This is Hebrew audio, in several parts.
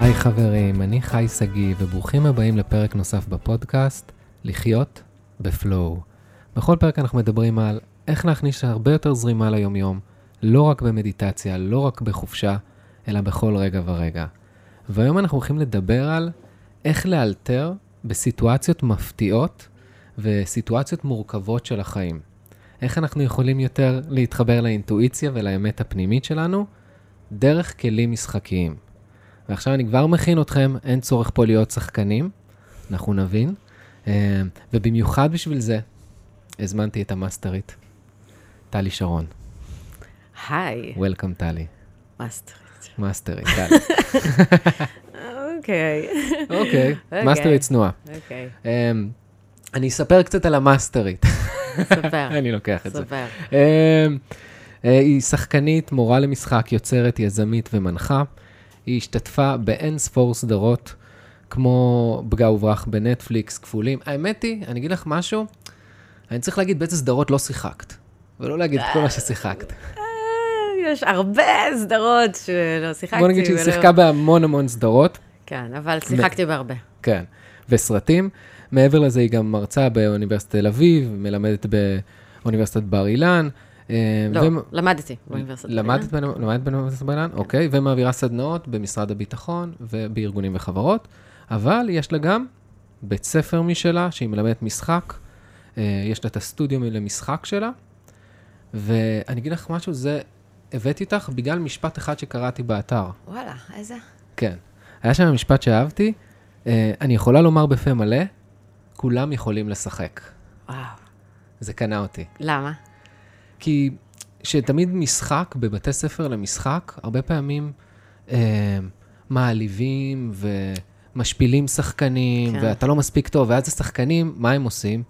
היי חברים, אני חי שגיא, וברוכים הבאים לפרק נוסף בפודקאסט, לחיות בפלואו. בכל פרק אנחנו מדברים על איך להכניס הרבה יותר זרימה ליומיום, לא רק במדיטציה, לא רק בחופשה, אלא בכל רגע ורגע. והיום אנחנו הולכים לדבר על איך לאלתר בסיטואציות מפתיעות וסיטואציות מורכבות של החיים. איך אנחנו יכולים יותר להתחבר לאינטואיציה ולאמת הפנימית שלנו דרך כלים משחקיים. ועכשיו אני כבר מכין אתכם, אין צורך פה להיות שחקנים, אנחנו נבין. אה, ובמיוחד בשביל זה, הזמנתי את המאסטרית, טלי שרון. היי, וולקאם, טלי. מאסטרית. מאסטרית, טלי. אוקיי. אוקיי, אוקיי. מאסטרית צנועה. אוקיי, אה, אני אספר קצת על המאסטרית. ספר. אני לוקח את זה. ספר. אה, היא שחקנית, מורה למשחק, יוצרת, יזמית ומנחה. היא השתתפה באין ספור סדרות, כמו פגע וברח בנטפליקס, כפולים. האמת היא, אני אגיד לך משהו, אני צריך להגיד באיזה סדרות לא שיחקת, ולא להגיד את כל מה ששיחקת. יש הרבה סדרות שלא שיחקתי. בוא נגיד שהיא שיחקה בהמון המון סדרות, כן, אבל שיחקתי בהרבה. כן, וסרטים. מעבר לזה, היא גם מרצה באוניברסיטת תל אביב, מלמדת באוניברסיטת בר אילן. אה, לא, ומ- למדתי באוניברסיטת. למדת בר-אילן. בנ- למדת באוניברסיטת בר אילן? אוקיי, ומעבירה סדנאות במשרד הביטחון ובארגונים וחברות, אבל יש לה גם בית ספר משלה, שהיא מלמדת משחק, אה, יש לה את הסטודיו למשחק שלה, ואני אגיד לך משהו, זה, הבאתי אותך בגלל משפט אחד שקראתי באתר. וואלה, איזה? כן. היה שם משפט שאהבתי, אה, אני יכולה לומר בפה מלא, כולם יכולים לשחק. וואו. זה קנה אותי. למה? כי שתמיד משחק בבתי ספר למשחק, הרבה פעמים אה, מעליבים ומשפילים שחקנים, כן. ואתה לא מספיק טוב, ואז השחקנים, מה הם עושים?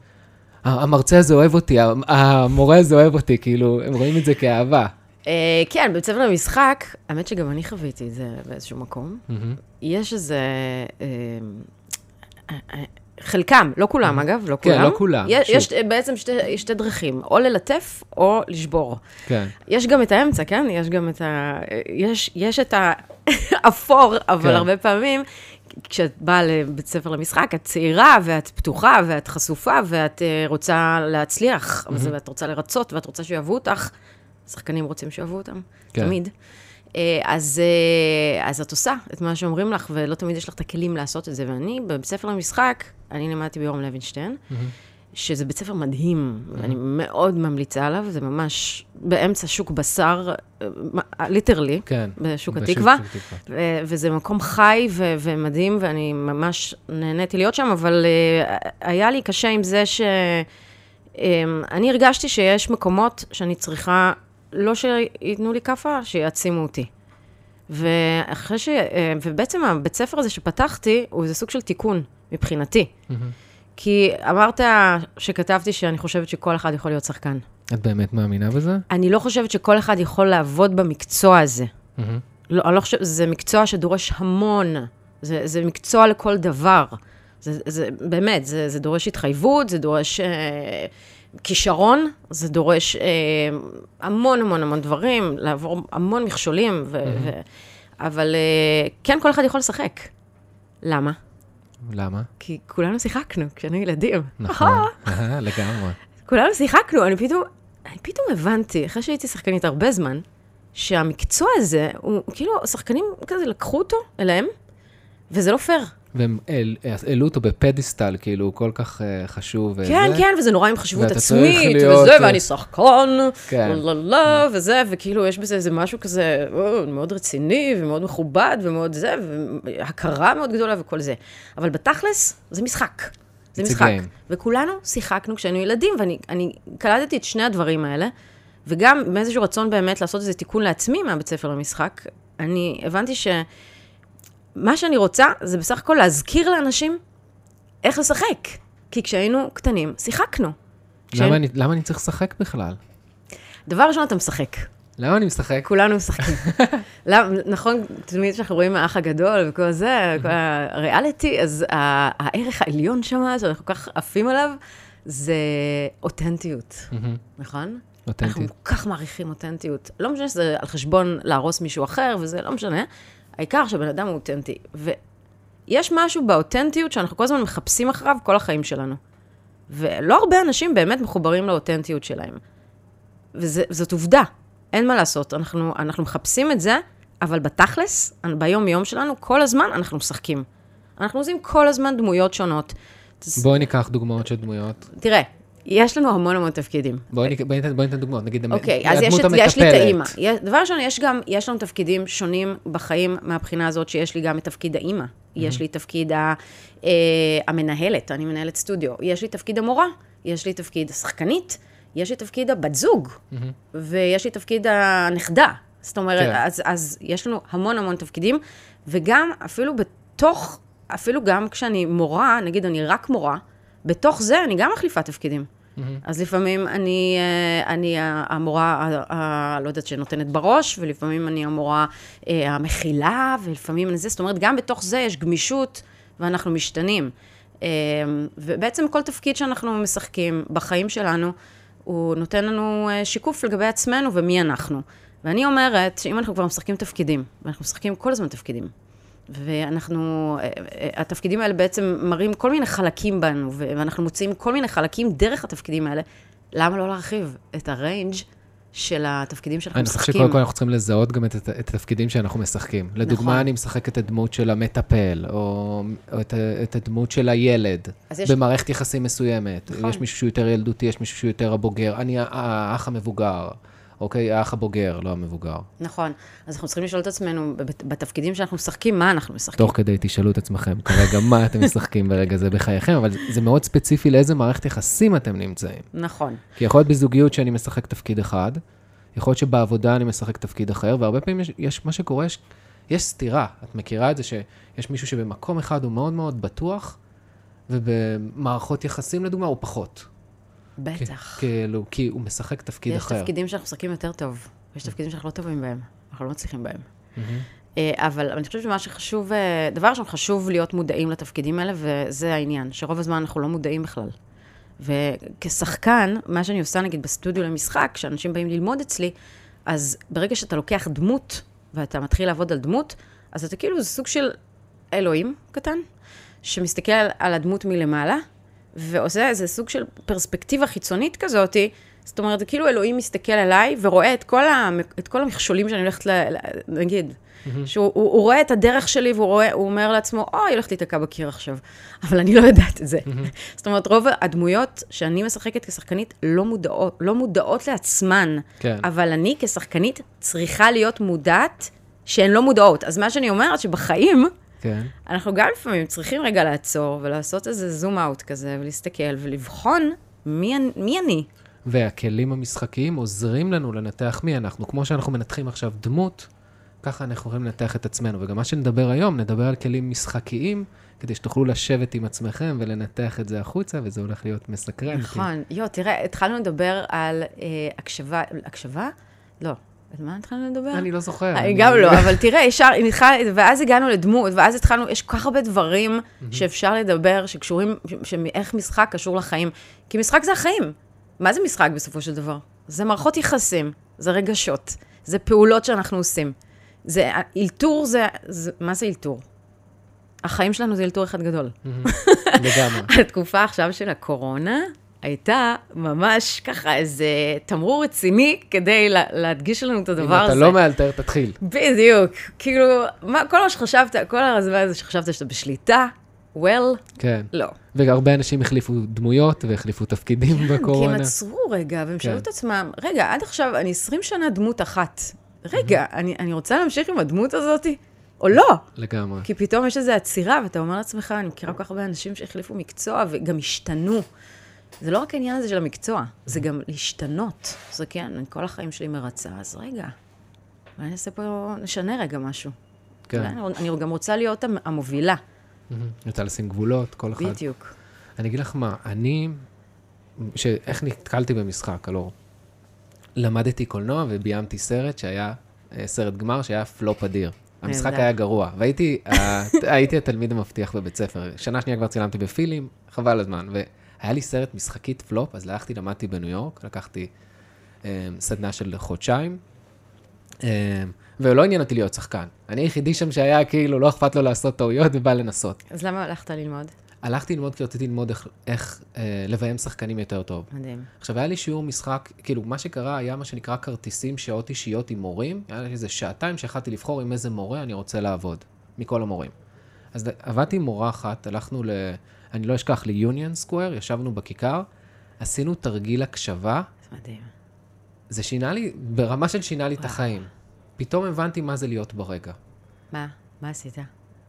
"ה- המרצה הזה אוהב אותי, המורה הזה אוהב אותי, כאילו, הם רואים את זה כאהבה. אה, כן, בבית ספר למשחק, האמת שגם אני חוויתי את זה באיזשהו מקום. יש איזה... אה, אה, חלקם, לא כולם אגב, לא כן, כולם. לא כולם, יש. יש בעצם שתי, שתי דרכים, או ללטף או לשבור. כן, יש גם את האמצע, כן? יש גם את ה... יש, יש את האפור, אבל כן. הרבה פעמים, כשאת באה לבית ספר למשחק, את צעירה, ואת פתוחה, ואת חשופה, ואת אה, רוצה להצליח, mm-hmm. ואת רוצה לרצות, ואת רוצה שיאהבו אותך. שחקנים רוצים שיאהבו אותם, כן. תמיד. אה, אז, אה, אז את עושה את מה שאומרים לך, ולא תמיד יש לך את הכלים לעשות את זה. ואני, בבית ספר למשחק, אני לימדתי ביורם לוינשטיין, שזה בית ספר מדהים, ואני מאוד ממליצה עליו, זה ממש באמצע שוק בשר, ליטרלי, כן. בשוק בשוק- התקווה, שוק התקווה. ו- וזה מקום חי ו- ומדהים, ואני ממש נהניתי להיות שם, אבל uh, היה לי קשה עם זה ש... Um, אני הרגשתי שיש מקומות שאני צריכה, לא שייתנו לי כאפה, שיעצימו אותי. ואחרי ש... אה, ובעצם הבית ספר הזה שפתחתי, הוא איזה סוג של תיקון, מבחינתי. מהמם. כי אמרת שכתבתי שאני חושבת שכל אחד יכול להיות שחקן. את באמת מאמינה בזה? אני לא חושבת שכל אחד יכול לעבוד במקצוע הזה. מהמם. לא, אני לא חושבת, זה מקצוע שדורש המון. זה, זה מקצוע לכל דבר. זה, זה באמת, זה, זה דורש התחייבות, זה דורש אה, כישרון, זה דורש אה, המון המון המון דברים, לעבור המון מכשולים, ו, ו, אבל אה, כן, כל אחד יכול לשחק. למה? למה? כי כולנו שיחקנו כשהיינו ילדים. נכון, לגמרי. כולנו שיחקנו, אני פתאום, אני פתאום הבנתי, אחרי שהייתי שחקנית הרבה זמן, שהמקצוע הזה, הוא כאילו, שחקנים כזה לקחו אותו אליהם, וזה לא פייר. והם העל- העלו אותו בפדיסטל, כאילו, הוא כל כך אה, חשוב. כן, וזה. כן, וזה נורא עם חשיבות עצמית, וזה, ואני שחקן, כן. לא, לא, לא, וזה, וכאילו, יש בזה איזה משהו כזה או, מאוד רציני, ומאוד מכובד, ומאוד זה, והכרה מאוד גדולה וכל זה. אבל בתכלס, זה משחק. זה משחק. game. וכולנו שיחקנו כשהיינו ילדים, ואני אני קלטתי את שני הדברים האלה, וגם מאיזשהו רצון באמת לעשות איזה תיקון לעצמי מהבית ספר למשחק, אני הבנתי שמה שאני רוצה זה בסך הכל להזכיר לאנשים איך לשחק. כי כשהיינו קטנים, שיחקנו. למה אני- למה אני צריך לשחק בכלל? דבר ראשון, אתה משחק. למה אני משחק? כולנו משחקים. למה, נכון, תמיד כשאנחנו רואים האח הגדול וכל זה, כל הריאליטי, אז הערך העליון שם, שאנחנו כל כך עפים עליו, זה אותנטיות. נכון? אנחנו אותנטית. כל כך מעריכים אותנטיות. לא משנה שזה על חשבון להרוס מישהו אחר, וזה לא משנה. העיקר שהבן אדם הוא אותנטי. ויש משהו באותנטיות שאנחנו כל הזמן מחפשים אחריו כל החיים שלנו. ולא הרבה אנשים באמת מחוברים לאותנטיות שלהם. וזאת עובדה, אין מה לעשות. אנחנו, אנחנו מחפשים את זה, אבל בתכלס, ביום-יום שלנו, כל הזמן אנחנו משחקים. אנחנו עושים כל הזמן דמויות שונות. בואי ניקח דוגמאות של דמויות. תראה, יש לנו המון המון תפקידים. בואי ניתן, בואי ניתן דוגמאות, נגיד אוקיי, אז יש, יש לי את האימא. דבר ראשון, יש גם, יש לנו תפקידים שונים בחיים מהבחינה הזאת, שיש לי גם את תפקיד האימא. Mm-hmm. יש לי תפקיד ה, אה, המנהלת, אני מנהלת סטודיו. יש לי תפקיד המורה, יש לי תפקיד השחקנית, יש לי תפקיד הבת זוג, mm-hmm. ויש לי תפקיד הנכדה. זאת אומרת, כן. אז, אז יש לנו המון המון תפקידים, וגם אפילו בתוך, אפילו גם כשאני מורה, נגיד אני רק מורה, בתוך זה אני גם מחליפה תפקידים. Mm-hmm. אז לפעמים אני, אה, אני המורה, לא יודעת, שנותנת בראש, ולפעמים אני המורה אה, המכילה, ולפעמים אני זה, זאת אומרת, גם בתוך זה יש גמישות, ואנחנו משתנים. אה, ובעצם כל תפקיד שאנחנו משחקים בחיים שלנו, הוא נותן לנו שיקוף לגבי עצמנו ומי אנחנו. ואני אומרת שאם אנחנו כבר משחקים תפקידים, ואנחנו משחקים כל הזמן תפקידים, ואנחנו, אה, אה, התפקידים האלה בעצם מראים כל מיני חלקים בנו, ואנחנו מוצאים כל מיני חלקים דרך התפקידים האלה, למה לא להרחיב את הריינג' של התפקידים שאנחנו משחקים? אני חושב שקודם כל אנחנו צריכים לזהות גם את, את התפקידים שאנחנו משחקים. לדוגמה, נכון. אני משחק את הדמות של המטפל, או, או את, את הדמות של הילד, יש... במערכת יחסים מסוימת. נכון. יש מישהו שהוא יותר ילדותי, יש מישהו שהוא יותר הבוגר, אני האח המבוגר. אוקיי, האח הבוגר, לא המבוגר. נכון. אז אנחנו צריכים לשאול את עצמנו, בתפקידים שאנחנו משחקים, מה אנחנו משחקים? תוך כדי תשאלו את עצמכם כרגע מה אתם משחקים ברגע זה בחייכם, אבל זה מאוד ספציפי לאיזה מערכת יחסים אתם נמצאים. נכון. כי יכול להיות בזוגיות שאני משחק תפקיד אחד, יכול להיות שבעבודה אני משחק תפקיד אחר, והרבה פעמים יש, יש מה שקורה, יש, יש סתירה. את מכירה את זה שיש מישהו שבמקום אחד הוא מאוד מאוד בטוח, ובמערכות יחסים, לדוגמה, הוא פחות. בטח. כאילו, כי הוא משחק תפקיד יש אחר. יש תפקידים שאנחנו משחקים יותר טוב, יש תפקידים שאנחנו לא טובים בהם, אנחנו לא מצליחים בהם. אה, אבל אני חושבת שמה שחשוב, אה, דבר ראשון, חשוב להיות מודעים לתפקידים האלה, וזה העניין, שרוב הזמן אנחנו לא מודעים בכלל. וכשחקן, מה שאני עושה נגיד בסטודיו למשחק, כשאנשים באים ללמוד אצלי, אז ברגע שאתה לוקח דמות, ואתה מתחיל לעבוד על דמות, אז אתה כאילו, זה סוג של אלוהים קטן, שמסתכל על הדמות מלמעלה, ועושה איזה סוג של פרספקטיבה חיצונית כזאתי, זאת אומרת, זה כאילו אלוהים מסתכל עליי ורואה את כל, ה, את כל המכשולים שאני הולכת, ל, נגיד, mm-hmm. שהוא הוא, הוא רואה את הדרך שלי והוא רואה, הוא אומר לעצמו, אוי, היא הולכת להיתקע בקיר עכשיו. אבל אני לא יודעת את זה. Mm-hmm. זאת אומרת, רוב הדמויות שאני משחקת כשחקנית לא מודעות, לא מודעות לעצמן, כן. אבל אני כשחקנית צריכה להיות מודעת שהן לא מודעות. אז מה שאני אומרת, שבחיים, כן. אנחנו גם לפעמים צריכים רגע לעצור ולעשות איזה זום אאוט כזה, ולהסתכל ולבחון מי, מי אני. והכלים המשחקיים עוזרים לנו לנתח מי אנחנו. כמו שאנחנו מנתחים עכשיו דמות, ככה אנחנו יכולים לנתח את עצמנו. וגם מה שנדבר היום, נדבר על כלים משחקיים, כדי שתוכלו לשבת עם עצמכם ולנתח את זה החוצה, וזה הולך להיות מסקרן. נכון. כי... יו, תראה, התחלנו לדבר על אה, הקשבה, הקשבה? לא, על מה התחלנו לדבר? אני לא זוכר. אני גם לא, אבל תראה, ישר, ואז הגענו לדמות, ואז התחלנו, יש כל כך הרבה דברים שאפשר לדבר, שקשורים, שאיך משחק קשור לחיים. כי משחק זה החיים. מה זה משחק בסופו של דבר? זה מערכות יחסים, זה רגשות, זה פעולות שאנחנו עושים. זה, אלתור זה, זה מה זה אלתור? החיים שלנו זה אלתור אחד גדול. לגמרי. התקופה עכשיו של הקורונה, הייתה ממש ככה איזה תמרור רציני כדי לה, להדגיש לנו את הדבר הזה. אם אתה לא מאלתר, תתחיל. בדיוק. כאילו, מה, כל מה שחשבת, כל הזמן הזה שחשבת שאתה בשליטה, well, כן. לא. והרבה אנשים החליפו דמויות והחליפו תפקידים כן, בקורונה. כי הם עצרו רגע, והם כן. שאלו את עצמם, רגע, עד עכשיו אני 20 שנה דמות אחת. רגע, אני, אני רוצה להמשיך עם הדמות הזאת? או לא. לגמרי. כי פתאום יש איזו עצירה, ואתה אומר לעצמך, אני מכירה כל כך הרבה אנשים שהחליפו מקצוע וגם השתנו. זה לא רק העניין הזה של המקצוע, זה גם להשתנות. זה כן, כל החיים שלי מרצה, אז רגע, אולי נעשה פה, נשנה רגע משהו. כן. אני, אני גם רוצה להיות המובילה. רוצה לשים גבולות, כל אחד. בדיוק. אני אגיד לך מה, אני, איך נתקלתי במשחק, הלא, למדתי קולנוע וביימתי סרט שהיה, אה, סרט גמר שהיה פלופ אדיר. המשחק היה גרוע, והייתי הייתי התלמיד המבטיח בבית ספר. שנה שנייה כבר צילמתי בפילים, חבל הזמן. היה לי סרט משחקית פלופ, אז הלכתי, למדתי בניו יורק, לקחתי אה, סדנה של חודשיים, אה, ולא עניין אותי להיות שחקן. אני היחידי שם שהיה כאילו, לא אכפת לו לעשות טעויות ובא לנסות. אז למה הלכת ללמוד? הלכתי ללמוד כי רציתי ללמוד איך, איך אה, לביים שחקנים יותר טוב. מדהים. עכשיו, היה לי שיעור משחק, כאילו, מה שקרה היה מה שנקרא כרטיסים שעות אישיות עם מורים. היה לי איזה שעתיים שיכלתי לבחור עם איזה מורה אני רוצה לעבוד, מכל המורים. אז עבדתי עם מורה אחת, הלכנו ל... אני לא אשכח, ליוניון סקוויר, ישבנו בכיכר, עשינו תרגיל הקשבה, זה מדהים. זה שינה לי, ברמה של שינה לי את וואו. החיים. פתאום הבנתי מה זה להיות ברגע. מה? מה עשית?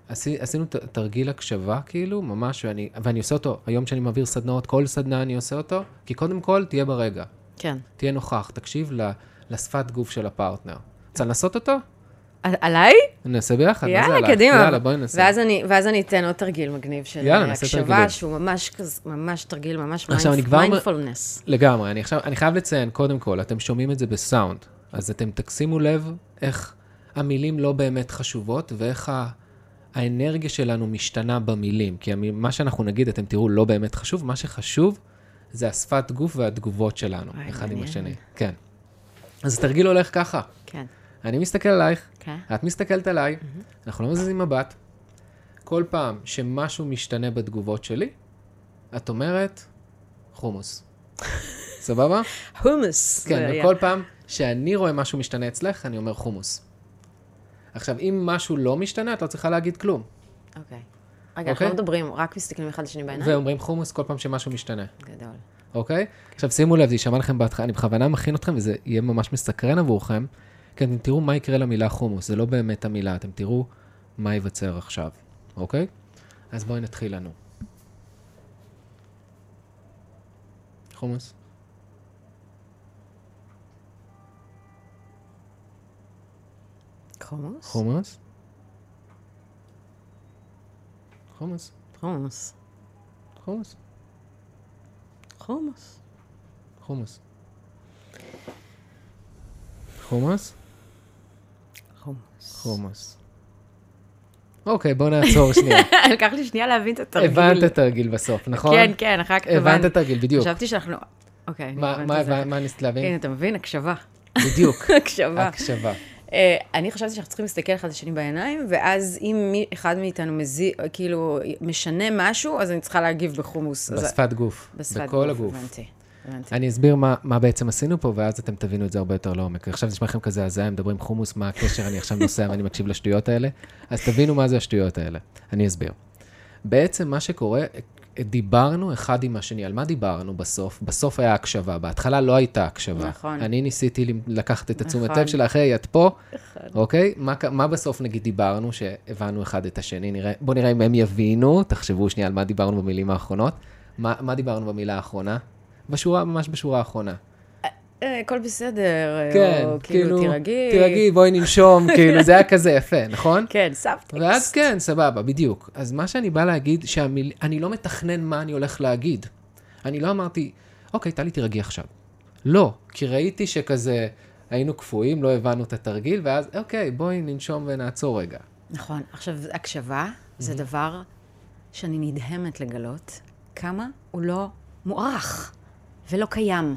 עשי, עשינו ת- תרגיל הקשבה, כאילו, ממש, ואני, ואני עושה אותו, היום שאני מעביר סדנאות, כל סדנה אני עושה אותו, כי קודם כל, תהיה ברגע. כן. תהיה נוכח, תקשיב ל- לשפת גוף של הפרטנר. רוצה לנסות אותו? על- עליי? נעשה ביחד, מה זה יאללה, עלייך? קדימה. יאללה, בואי ננסה. ואז אני, ואז אני אתן עוד תרגיל מגניב של יאללה, אה, נעשה הקשבה. שהוא ממש כזה, ממש תרגיל, ממש עכשיו, אני כבר אומר- מיינדפולנס. לגמרי, אני עכשיו, אני חייב לציין, קודם כל, אתם שומעים את זה בסאונד, אז אתם תשימו לב איך המילים לא באמת חשובות, ואיך ה... האנרגיה שלנו משתנה במילים. כי המ- מה שאנחנו נגיד, אתם תראו, לא באמת חשוב, מה שחשוב זה השפת גוף והתגובות שלנו, אחד עם. השני. כן. אז התרגיל הולך ככה. אני מסתכל עלייך, כן. את מסתכלת עליי, אנחנו לא מזיזים מבט. כל פעם שמשהו משתנה בתגובות שלי, את אומרת, חומוס. סבבה? הומוס. כן, היה. וכל פעם שאני רואה משהו משתנה אצלך, אני אומר חומוס. עכשיו, אם משהו לא משתנה, את לא צריכה להגיד כלום. אוקיי. רגע, אנחנו אוקיי? לא מדברים, רק מסתכלים אחד לשני בעיניים? ואומרים חומוס כל פעם שמשהו משתנה, גדול. אוקיי? עכשיו, שימו לב, זה יישמע לכם בהתחלה, אני בכוונה מכין אתכם, וזה יהיה ממש מסקרן עבורכם, כי אתם תראו מה יקרה למילה חומוס, זה לא באמת המילה, אתם תראו מה ייווצר עכשיו, אוקיי? אז בואי נתחיל לנו. חומוס. חומוס? חומוס. חומוס. חומוס. חומוס. חומוס. חומוס. חומוס? חומוס. חומוס. אוקיי, בוא נעצור שנייה. לקח לי שנייה להבין את התרגיל. הבנת את התרגיל בסוף, נכון? כן, כן, אחר כך הבנת את התרגיל, בדיוק. חשבתי שאנחנו... אוקיי, אני מה- הבנתי מה את זה. הבנת- מה ניסית להבין? הנה, אתה מבין? הקשבה. בדיוק. הקשבה. הקשבה. אה, אני חשבתי שאנחנו צריכים להסתכל אחד לשני בעיניים, ואז אם אחד מאיתנו מזיע, כאילו, משנה משהו, אז אני צריכה להגיב בחומוס. בשפת גוף. בשפת בכל גוף. הבנתי. הבנתי. אני אסביר מה, מה בעצם עשינו פה, ואז אתם תבינו את זה הרבה יותר לעומק. עכשיו נשמע לכם כזה הזיה, מדברים חומוס, מה הקשר, אני עכשיו נוסע ואני מקשיב לשטויות האלה, אז תבינו מה זה השטויות האלה. אני אסביר. בעצם מה שקורה, דיברנו אחד עם השני. על מה דיברנו בסוף? בסוף היה הקשבה, בהתחלה לא הייתה הקשבה. נכון. אני ניסיתי לקחת את התשומת נכון. לב שלך, היי, את פה, אוקיי? מה, מה בסוף נגיד דיברנו, שהבנו אחד את השני? נראה, בואו נראה אם הם יבינו, תחשבו שנייה על מה דיברנו במילים האחרונות. מה, מה דיברנו במילה האחרונה? בשורה, ממש בשורה האחרונה. אה, הכל בסדר, אה, כן, או כאילו, תירגעי. תירגעי, בואי ננשום, כאילו, זה היה כזה יפה, נכון? כן, סאבטקסט. ואז כן, סבבה, בדיוק. אז מה שאני בא להגיד, שאני לא מתכנן מה אני הולך להגיד. אני לא אמרתי, אוקיי, טלי, תירגעי עכשיו. לא, כי ראיתי שכזה היינו קפואים, לא הבנו את התרגיל, ואז, אוקיי, בואי ננשום ונעצור רגע. נכון. עכשיו, הקשבה זה דבר שאני נדהמת לגלות כמה הוא לא מוערך ולא קיים.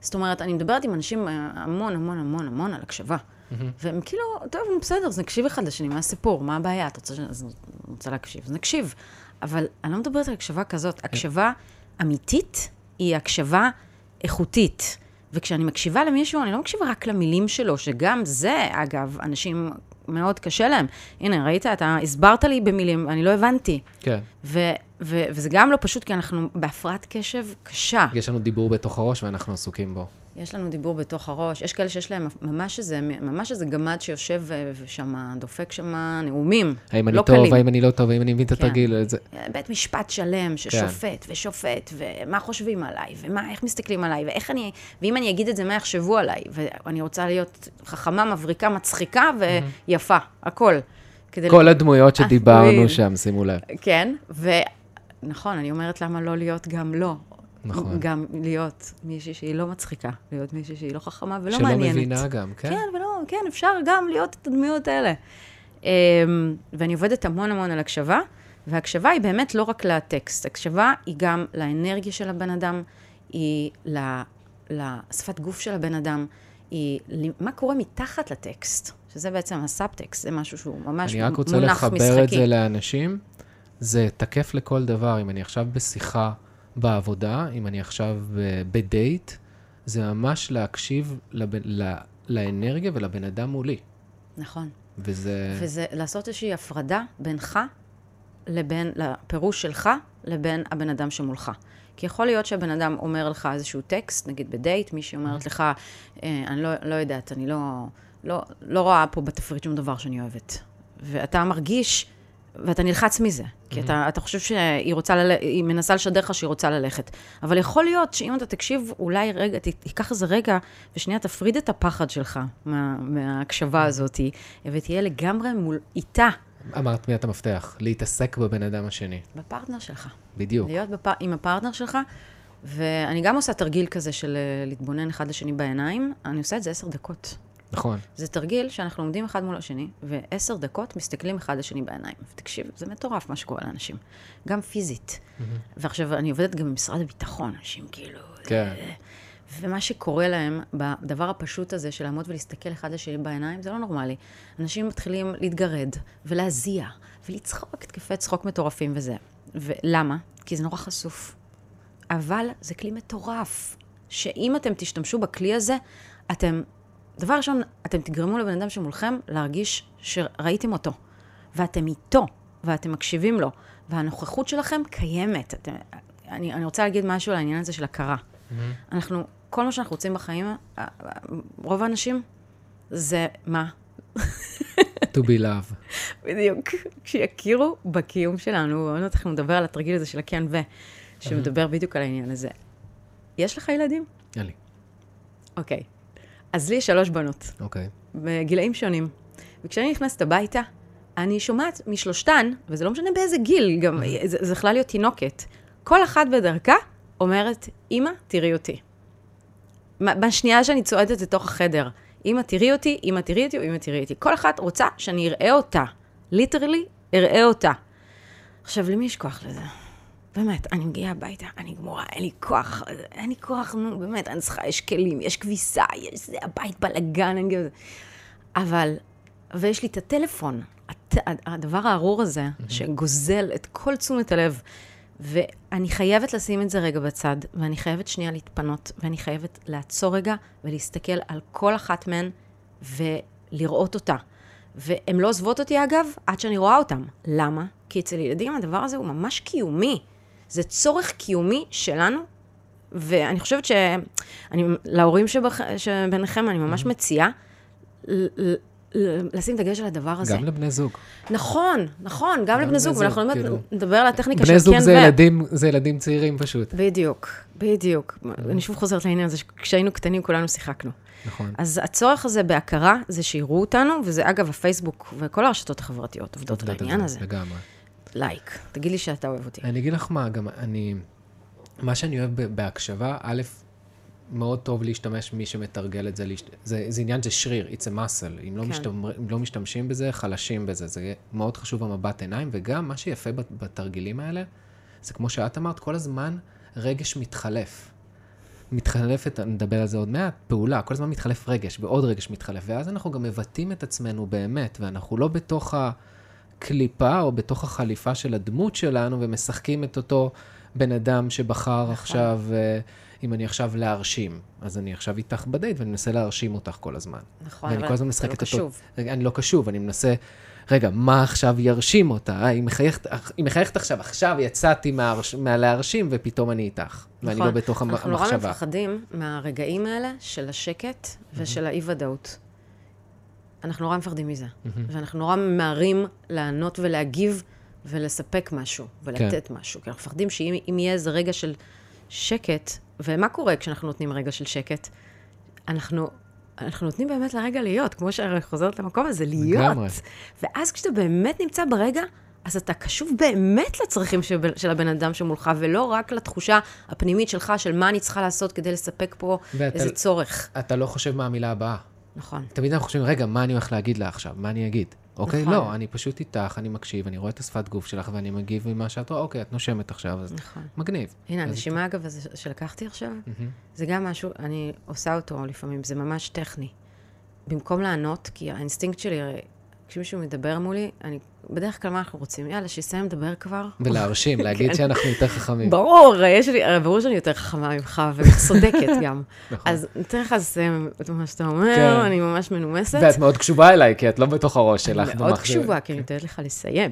זאת אומרת, אני מדברת עם אנשים אה, המון, המון, המון, המון על הקשבה. והם כאילו, טוב, בסדר, אז נקשיב אחד לשני, מה הסיפור? מה הבעיה? את רוצה, אז רוצה להקשיב, אז נקשיב. אבל אני לא מדברת על הקשבה כזאת. הקשבה אמיתית היא הקשבה איכותית. וכשאני מקשיבה למישהו, אני לא מקשיבה רק למילים שלו, שגם זה, אגב, אנשים מאוד קשה להם. הנה, ראית, אתה הסברת לי במילים, אני לא הבנתי. כן. ו- ו- וזה גם לא פשוט, כי אנחנו בהפרעת קשב קשה. יש לנו דיבור בתוך הראש ואנחנו עסוקים בו. יש לנו דיבור בתוך הראש, יש כאלה שיש להם ממש איזה, ממש איזה גמד שיושב ושם, דופק שם נאומים. האם אני לא טוב, קלים. האם אני לא טוב, האם אני מבין את כן. התרגיל, זה... בית משפט שלם ששופט ושופט, ומה חושבים עליי, ומה, איך מסתכלים עליי, ואיך אני, ואם אני אגיד את זה, מה יחשבו עליי, ואני רוצה להיות חכמה, מבריקה, מצחיקה ויפה, הכל. כל הדמויות שדיברנו אלוהים. שם, שימו לב. כן, ונכון, אני אומרת למה לא להיות גם לא. נכון. גם להיות מישהי שהיא לא מצחיקה, להיות מישהי שהיא לא חכמה ולא שלא מעניינת. מבינה גם, כן? כן, ולא, כן, אפשר גם להיות את הדמויות האלה. אמ, ואני עובדת המון המון על הקשבה, והקשבה היא באמת לא רק לטקסט, הקשבה היא גם לאנרגיה של הבן אדם, היא לשפת גוף של הבן אדם, היא מה קורה מתחת לטקסט, שזה בעצם הסאבטקסט, זה משהו שהוא ממש מונח משחקי. אני רק רוצה לחבר את זה לאנשים. זה תקף לכל דבר. אם אני עכשיו בשיחה בעבודה, אם אני עכשיו בדייט, זה ממש להקשיב לב... ל... לאנרגיה ולבן אדם מולי. נכון. וזה... וזה לעשות איזושהי הפרדה בינך לבין, לפירוש שלך, לבין הבן אדם שמולך. כי יכול להיות שהבן אדם אומר לך איזשהו טקסט, נגיד בדייט, מישהי אומרת לך, אה, אני לא, לא יודעת, אני לא, לא, לא רואה פה בתפריט שום דבר שאני אוהבת. ואתה מרגיש, ואתה נלחץ מזה, כי אתה, אתה חושב שהיא רוצה, לל... היא מנסה לשדר לך שהיא רוצה ללכת. אבל יכול להיות שאם אתה תקשיב, אולי רגע, תיקח איזה רגע, ושנייה תפריד את הפחד שלך מה, מההקשבה הזאת, ותהיה לגמרי מול, איתה. אמרת מי את המפתח, להתעסק בבן אדם השני. בפרטנר שלך. בדיוק. להיות בפ... עם הפרטנר שלך, ואני גם עושה תרגיל כזה של אה, להתבונן אחד לשני בעיניים, אני עושה את זה עשר דקות. נכון. זה תרגיל שאנחנו עומדים אחד מול השני, ועשר דקות מסתכלים אחד לשני בעיניים. ותקשיב, זה מטורף מה שקורה לאנשים. גם פיזית. Mm-hmm. ועכשיו, אני עובדת גם במשרד הביטחון, אנשים כאילו... כן. ומה שקורה להם, בדבר הפשוט הזה של לעמוד ולהסתכל אחד לשני בעיניים, זה לא נורמלי. אנשים מתחילים להתגרד, ולהזיע, ולצחוק התקפי צחוק מטורפים וזה. ולמה? כי זה נורא חשוף. אבל זה כלי מטורף, שאם אתם תשתמשו בכלי הזה, אתם, דבר ראשון, אתם תגרמו לבן אדם שמולכם להרגיש שראיתם אותו, ואתם איתו, ואתם מקשיבים לו, והנוכחות שלכם קיימת. אתם, אני, אני רוצה להגיד משהו על העניין הזה של הכרה. Mm-hmm. אנחנו כל מה שאנחנו רוצים בחיים, אה, רוב האנשים, זה מה? to be love. בדיוק. שיכירו בקיום שלנו, ועוד מעט אנחנו נדבר על התרגיל הזה של הכן ו, שמדבר בדיוק על העניין הזה. יש לך ילדים? אין לי. אוקיי. אז לי יש שלוש בנות. אוקיי. בגילאים שונים. וכשאני נכנסת הביתה, אני שומעת משלושתן, וזה לא משנה באיזה גיל, גם זה יכלה להיות תינוקת, כל אחת בדרכה אומרת, אמא, תראי אותי. בשנייה שאני צועדת לתוך החדר, אמא תראי אותי, אמא תראי אותי, אמא תראי אותי. כל אחת רוצה שאני אראה אותה. ליטרלי, אראה אותה. עכשיו, למי יש כוח לזה? באמת, אני מגיעה הביתה, אני גמורה, אין לי כוח, אין לי כוח, נו, באמת, אני צריכה, יש כלים, יש כביסה, יש זה, הבית בלאגן, אני גאה... אבל, ויש לי את הטלפון, הת, הדבר הארור הזה, mm-hmm. שגוזל את כל תשומת הלב. ואני חייבת לשים את זה רגע בצד, ואני חייבת שנייה להתפנות, ואני חייבת לעצור רגע ולהסתכל על כל אחת מהן ולראות אותה. והן לא עוזבות אותי, אגב, עד שאני רואה אותן. למה? כי אצל ילדים הדבר הזה הוא ממש קיומי. זה צורך קיומי שלנו, ואני חושבת שאני, להורים שבח, שביניכם, אני ממש mm-hmm. מציעה לשים דגש על הדבר הזה. גם לבני זוג. נכון, נכון, גם, גם לבני זוג, ואנחנו באמת כאילו... נדבר על הטכניקה של כן ו... בני זוג זה ילדים, זה ילדים צעירים פשוט. בדיוק, בדיוק. אני שוב חוזרת לעניין הזה, כשהיינו קטנים כולנו שיחקנו. נכון. אז הצורך הזה בהכרה, זה שיראו אותנו, וזה אגב הפייסבוק וכל הרשתות החברתיות עובדות על העניין הזה. לגמרי. לייק, תגיד לי שאתה אוהב אותי. אני אגיד לך מה, גם אני, מה שאני אוהב בהקשבה, א', מאוד טוב להשתמש מי שמתרגל את זה, זה, זה עניין, זה שריר, it's a muscle. אם לא, כן. משתמש, אם לא משתמשים בזה, חלשים בזה. זה מאוד חשוב המבט עיניים, וגם מה שיפה בתרגילים האלה, זה כמו שאת אמרת, כל הזמן רגש מתחלף. מתחלפת, נדבר על זה עוד מעט, פעולה, כל הזמן מתחלף רגש, ועוד רגש מתחלף, ואז אנחנו גם מבטאים את עצמנו באמת, ואנחנו לא בתוך הקליפה או בתוך החליפה של הדמות שלנו, ומשחקים את אותו בן אדם שבחר נכון. עכשיו... Uh, אם אני עכשיו להרשים, אז אני עכשיו איתך בדייט ואני מנסה להרשים אותך כל הזמן. נכון, אבל אתה לא קשוב. רגע, אני לא קשוב, אני מנסה, רגע, מה עכשיו ירשים אותה? אה, היא מחייכת, היא מחייכת עכשיו, עכשיו יצאתי מהרש, מהלהרשים ופתאום אני איתך. נכון. ואני לא בתוך המחשבה. אנחנו נורא מפחדים מהרגעים האלה של השקט ושל האי-ודאות. אנחנו נורא מפחדים מזה. ואנחנו נורא ממהרים לענות ולהגיב ולספק משהו, ולתת כן. משהו. כי אנחנו מפחדים שאם יהיה איזה רגע של שקט, ומה קורה כשאנחנו נותנים רגע של שקט? אנחנו, אנחנו נותנים באמת לרגע להיות, כמו שאני חוזרת למקום הזה, להיות. לגמרי. ואז כשאתה באמת נמצא ברגע, אז אתה קשוב באמת לצרכים של, של הבן אדם שמולך, ולא רק לתחושה הפנימית שלך של מה אני צריכה לעשות כדי לספק פה ואתה, איזה צורך. אתה לא חושב מה המילה הבאה. נכון. תמיד אנחנו חושבים, רגע, מה אני הולך להגיד לה עכשיו? מה אני אגיד? אוקיי? נכון. לא, אני פשוט איתך, אני מקשיב, אני רואה את השפת גוף שלך ואני מגיב ממה שאת רואה, אוקיי, את נושמת עכשיו, אז נכון. מגניב. הנה, הנשימה, אגב, שלקחתי עכשיו, מהמם. זה גם משהו, אני עושה אותו לפעמים, זה ממש טכני. במקום לענות, כי האינסטינקט שלי, כשמישהו מדבר מולי, אני, בדרך כלל מה אנחנו רוצים? יאללה, שיסיים לדבר כבר. ולהרשים, להגיד כן. שאנחנו יותר חכמים. ברור, יש לי, ברור שאני יותר חכמה ממך, וצודקת גם. נכון. אז ניתן לך לסיים את מה שאתה אומר, כן. אני ממש מנומסת. ואת מאוד קשובה אליי, כי את לא בתוך הראש שלך. אני מאוד. קשובה, כי אני נותנת לך לסיים.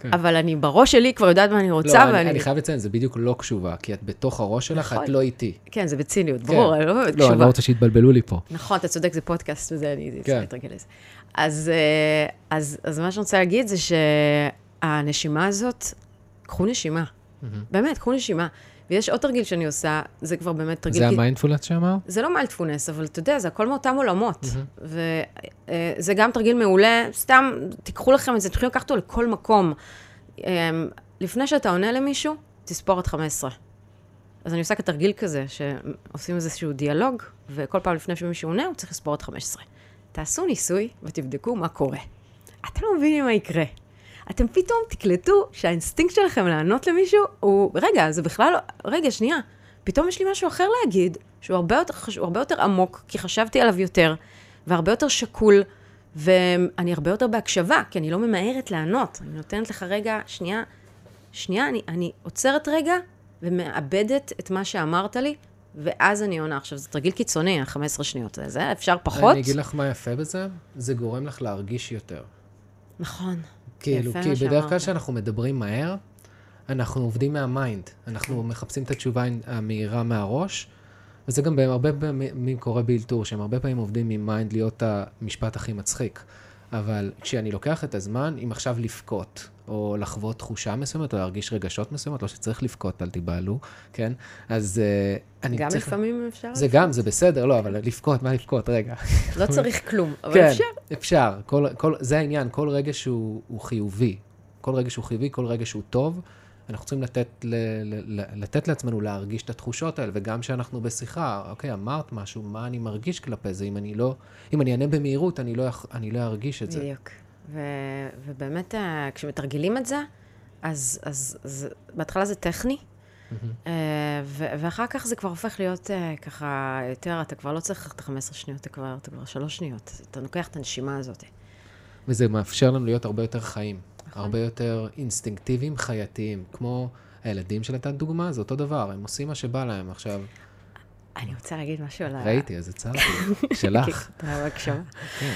כן. אבל אני בראש שלי כבר יודעת מה אני לא, רוצה, אני- ואני... אני חייב לציין, זה בדיוק לא קשובה, כי את בתוך הראש שלך, נכון. את לא איתי. כן, זה בציניות, ברור, אני לא באמת לא, קשובה. אני לא רוצה שיתבלבלו לי פה. נכון, אתה צודק, זה פודקאסט וזה, אני להתרגל לזה. אז, אה, אז, אז מה שאני רוצה להגיד זה שהנשימה הזאת, קחו נשימה. באמת, קחו נשימה. ויש עוד תרגיל שאני עושה, זה כבר באמת תרגיל... זה כי- המיינדפולנס שאמר? זה לא מיינדפולנס, אבל אתה יודע, זה הכל מאותם עולמות. וזה גם תרגיל מעולה, סתם, תיקחו לכם את זה, תתחילו לקחת אותו לכל מקום. אה, לפני שאתה עונה למישהו, תספור עד 15. אז אני עושה כתרגיל כזה, שעושים איזשהו דיאלוג, וכל פעם לפני שמישהו עונה, הוא צריך לספור עד 15. תעשו ניסוי ותבדקו מה קורה. אתם לא מבינים מה יקרה. אתם פתאום תקלטו שהאינסטינקט שלכם לענות למישהו הוא, רגע, זה בכלל לא, רגע, שנייה, פתאום יש לי משהו אחר להגיד, שהוא הרבה יותר, הוא הרבה יותר עמוק, כי חשבתי עליו יותר, והרבה יותר שקול, ואני הרבה יותר בהקשבה, כי אני לא ממהרת לענות. אני נותנת לך רגע, שנייה, שנייה, אני, אני עוצרת רגע ומאבדת את מה שאמרת לי, ואז אני עונה. עכשיו, זה תרגיל קיצוני, ה-15 שניות. זה אפשר פחות? אני אגיד לך מה יפה בזה, זה גורם לך להרגיש יותר. נכון. כאילו, כי בדרך. כלל כשאנחנו מדברים מהר, אנחנו עובדים מה mind. אנחנו מחפשים את התשובה המהירה מהראש, וזה גם הרבה פעמים קורה באלתור, שהם הרבה פעמים עובדים מ mind להיות המשפט הכי מצחיק. אבל כשאני לוקח את הזמן, אם עכשיו לבכות, או לחוות תחושה מסוימת, או להרגיש רגשות מסוימות, לא שצריך לבכות, אל תיבהלו, כן? אז uh, אני גם צריך... לפעמים אפשר? זה גם, זה בסדר, לא, אבל לבכות, מה לבכות? רגע. לא צריך כלום, אבל כן, אפשר. אפשר. כל, כל, זה העניין, כל רגע שהוא הוא חיובי, כל רגע שהוא חיובי, כל רגע שהוא טוב, אנחנו צריכים לתת, ל, ל, לתת לעצמנו להרגיש את התחושות האלה, וגם כשאנחנו בשיחה, אוקיי, אמרת משהו, מה אני מרגיש כלפי זה? אם אני לא, אם אני אענה במהירות, אני לא, אני לא ארגיש את זה. בדיוק. ו- ובאמת, אה, כשמתרגלים את זה, אז, אז, אז בהתחלה זה טכני, אה, ו- ואחר כך זה כבר הופך להיות אה, ככה יותר, אתה כבר לא צריך את ה-15 שניות, אתה כבר, אתה כבר שלוש שניות. אתה לוקח את הנשימה הזאת. וזה מאפשר לנו להיות הרבה יותר חיים, נכון. הרבה יותר אינסטינקטיביים, חייתיים, כמו הילדים שנתת דוגמה, זה אותו דבר, הם עושים מה שבא להם. עכשיו, אני רוצה להגיד משהו על ה... ראיתי, אז הצעתי, שלך. אתה בהקשבה. כן.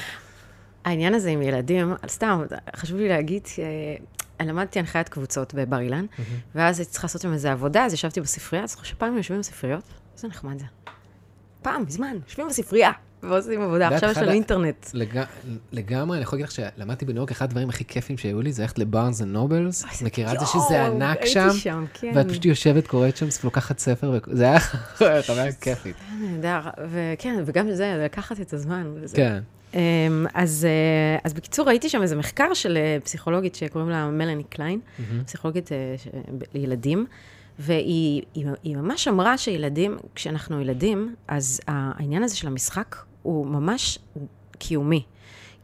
העניין הזה עם ילדים, סתם, חשוב לי להגיד, אני למדתי הנחיית קבוצות בבר אילן, ואז הייתי צריכה לעשות שם איזו עבודה, אז ישבתי בספרייה, אז זוכר שפעם יושבים בספריות? איזה נחמד זה. פעם, מזמן, יושבים בספרייה, ועושים עבודה, עכשיו יש לנו אינטרנט. לג... לגמרי, אני יכול להגיד לך שלמדתי בניו יורק, אחד הדברים הכי כיפים שהיו לי זה ללכת ל Barnes and Noble's, מכירה את זה שזה ענק הייתי שם, שם, כן. ואת פשוט יושבת, קוראת שם, לוקחת ספר, וזה היה חוויה כיפית. נהדר, וכן, וגם זה, לקחת את הזמן. וזה. כן. אמ, אז, אה, אז בקיצור, ראיתי שם איזה מחקר של אה, פסיכולוגית שקוראים לה מלאני קליין, פסיכולוגית אה, ש- לילדים, והיא היא, היא ממש אמרה שילדים, כשאנחנו ילדים, אז העניין הזה של המשחק הוא ממש קיומי.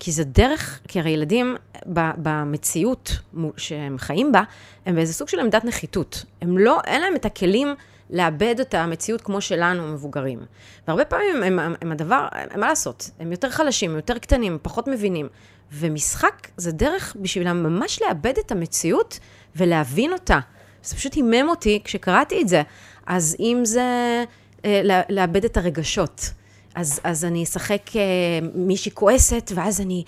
כי זה דרך, כי הרי ילדים במציאות שהם חיים בה, הם באיזה סוג של עמדת נחיתות. הם לא, אין להם את הכלים לאבד את המציאות כמו שלנו, מבוגרים. והרבה פעמים הם, הם, הם הדבר, הם, מה לעשות, הם יותר חלשים, הם יותר קטנים, פחות מבינים. ומשחק זה דרך בשבילם ממש לאבד את המציאות ולהבין אותה. זה פשוט הימם אותי כשקראתי את זה. אז אם זה אה, לאבד את הרגשות. אז, אז אני אשחק אה, מישהי כועסת, ואז אני,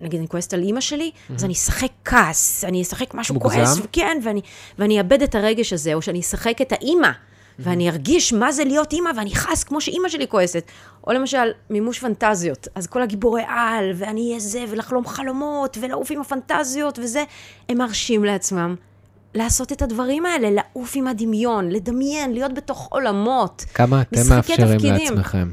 נגיד אני כועסת על אימא שלי, mm-hmm. אז אני אשחק כעס, אני אשחק משהו מוגזם? כועס, כן, ואני, ואני אאבד את הרגש הזה, או שאני אשחק את האימא, mm-hmm. ואני ארגיש מה זה להיות אימא, ואני אכעס כמו שאימא שלי כועסת. או למשל, מימוש פנטזיות, אז כל הגיבורי על, ואני אהיה זה, ולחלום חלומות, ולעוף עם הפנטזיות וזה, הם מרשים לעצמם. לעשות את הדברים האלה, לעוף עם הדמיון, לדמיין, להיות בתוך עולמות. כמה אתם מאפשרים תפקידים. לעצמכם?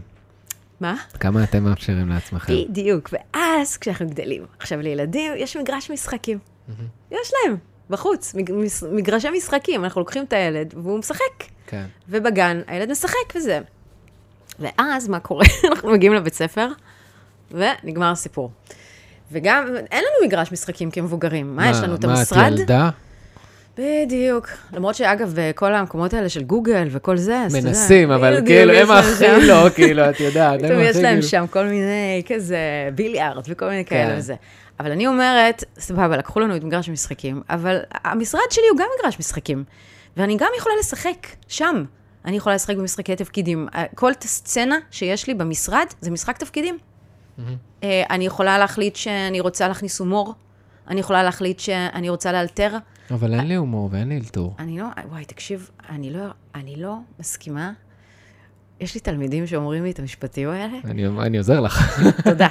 מה? כמה אתם מאפשרים לעצמכם? בדיוק, ואז כשאנחנו גדלים. עכשיו, לילדים יש מגרש משחקים. יש להם, בחוץ, מגרשי משחקים. אנחנו לוקחים את הילד, והוא משחק. כן. ובגן, הילד משחק וזה. ואז, מה קורה? אנחנו מגיעים לבית ספר, ונגמר הסיפור. וגם, אין לנו מגרש משחקים כמבוגרים. מה, יש לנו את המשרד? מה, את ילדה? בדיוק. למרות שאגב, בכל המקומות האלה של גוגל וכל זה, אז אתה יודע... מנסים, אבל כאילו, הם הכי לא, כאילו, את יודעת, הם פתאום יש להם כאילו... שם כל מיני כזה ביליארד וכל מיני כאלה כן. וזה. אבל אני אומרת, סבבה, לקחו לנו את מגרש המשחקים, אבל המשרד שלי הוא גם מגרש משחקים. ואני גם יכולה לשחק שם. אני יכולה לשחק במשחקי תפקידים. כל סצנה שיש לי במשרד זה משחק תפקידים. אה, אני יכולה להחליט שאני רוצה להכניס הומור, אני יכולה להחליט שאני רוצה לאלתר. אבל אין לי הומור ואין לי אלתור. אני לא, וואי, תקשיב, אני לא, אני לא מסכימה. יש לי תלמידים שאומרים לי את המשפטים האלה, אני אני עוזר לך. תודה.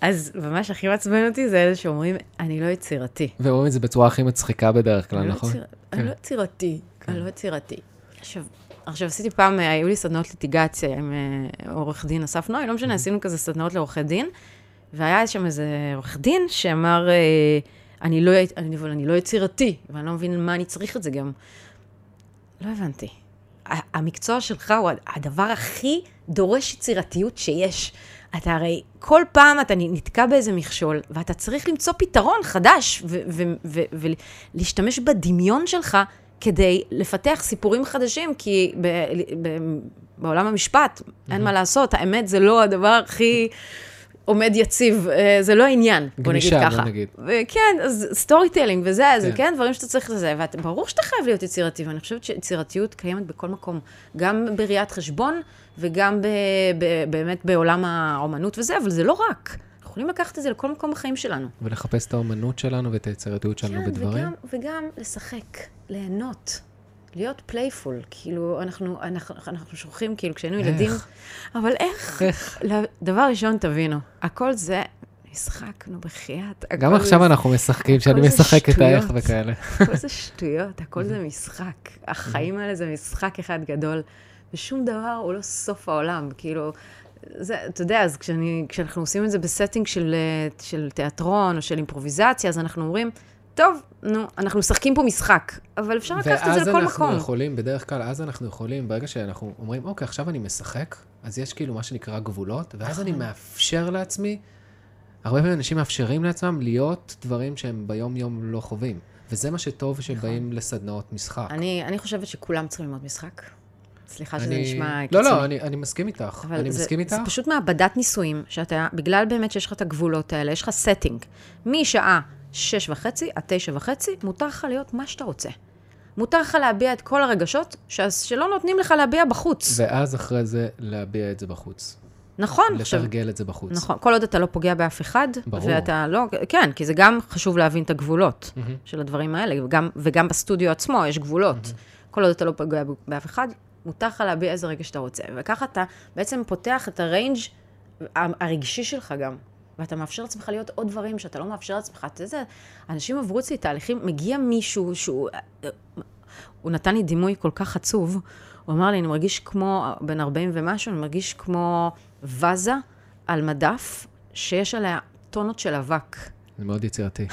אז ממש הכי מעצבן אותי זה אלה שאומרים, אני לא יצירתי. ואומרים את זה בצורה הכי מצחיקה בדרך כלל, אני לא נכון? אני כן. לא יצירתי, אני לא יצירתי. עכשיו, עכשיו עשיתי פעם, אה, היו לי סדנאות ליטיגציה עם אה, עורך דין אסף נוי, לא משנה, עשינו כזה סדנאות לעורכי דין, והיה שם איזה עורך דין שאמר, אה, אני לא, אני, אבל אני לא יצירתי, ואני לא מבין מה אני צריך את זה גם. לא הבנתי. המקצוע שלך הוא הדבר הכי דורש יצירתיות שיש. אתה הרי, כל פעם אתה נתקע באיזה מכשול, ואתה צריך למצוא פתרון חדש, ולהשתמש בדמיון שלך כדי לפתח סיפורים חדשים, כי ב, ב, בעולם המשפט, אין מה לעשות, האמת זה לא הדבר הכי... עומד יציב, אה, זה לא העניין, בוא נגיד גמישה, ככה. בוא נגיד. כן, אז storytelling וזה, כן. כן, דברים שאתה צריך לזה, וברור שאתה חייב להיות יצירתי, ואני חושבת שיצירתיות קיימת בכל מקום, גם בראיית חשבון, וגם ב, ב, באמת בעולם האומנות וזה, אבל זה לא רק. אנחנו יכולים לקחת את זה לכל מקום בחיים שלנו. ולחפש את האומנות שלנו ואת היצירתיות שלנו כן, בדברים. וגם, וגם לשחק, ליהנות. להיות playful, כאילו, אנחנו, אנחנו, אנחנו שוכחים, כאילו, כשהיינו איך? ילדים, אבל איך? איך? לא, דבר ראשון, תבינו, הכל זה משחק, נו, בחייאת. גם עכשיו זה- אנחנו משחקים, שאני משחק את האיך. וכאלה. הכל זה שטויות, הכל זה משחק. החיים האלה זה משחק אחד גדול, ושום דבר הוא לא סוף העולם. כאילו, זה, אתה יודע, אז כשאני, כשאנחנו עושים את זה ב setting של, אה, של תיאטרון או של אימפרוביזציה, אז אנחנו אומרים, טוב, נו, אנחנו משחקים פה משחק, אבל אפשר לקחת את זה ואז לכל אנחנו מקום. יכולים, בדרך כלל, אז אנחנו יכולים, ברגע שאנחנו אומרים, אוקיי, עכשיו אני משחק, אז יש כאילו מה שנקרא גבולות, ואז נכון. אני מאפשר לעצמי, הרבה פעמים אנשים מאפשרים לעצמם להיות דברים שהם ביום-יום לא חווים. וזה מה שטוב שבאים לסדנאות משחק. נכון. אני, אני חושבת שכולם צריכים ללמוד משחק. סליחה שזה אני- נשמע קיצוני. לא, לא, אני, אני מסכים איתך. אני זה, מסכים איתך. זה פשוט מעבדת ניסויים, שאתה, בגלל באמת שיש לך את הגבולות האלה, יש לך setting. משעה שש וחצי עד תשע וחצי, מותר לך להיות מה שאתה רוצה. מותר לך להביע את כל הרגשות ש- שלא נותנים לך להביע בחוץ. ואז אחרי זה להביע את זה בחוץ. נכון, עכשיו, לתרגל את זה בחוץ. נכון, כל עוד אתה לא פוגע באף אחד, ברור. ואתה לא, כן, כי זה גם חשוב להבין את הגבולות מהמם. של הדברים האלה, וגם, וגם בסטודיו עצמו יש גבולות. כל עוד אתה לא פוגע באף אחד, מותר לך להביע איזה רגע שאתה רוצה. וככה אתה בעצם פותח את הריינג' הרגשי שלך גם. ואתה מאפשר לעצמך להיות עוד דברים שאתה לא מאפשר לעצמך. אתה יודע, אנשים עברו אצלי תהליכים, מגיע מישהו שהוא... הוא נתן לי דימוי כל כך עצוב. הוא אמר לי, אני מרגיש כמו, בן 40 ומשהו, אני מרגיש כמו ואזה על מדף שיש עליה טונות של אבק. זה מאוד יצירתי.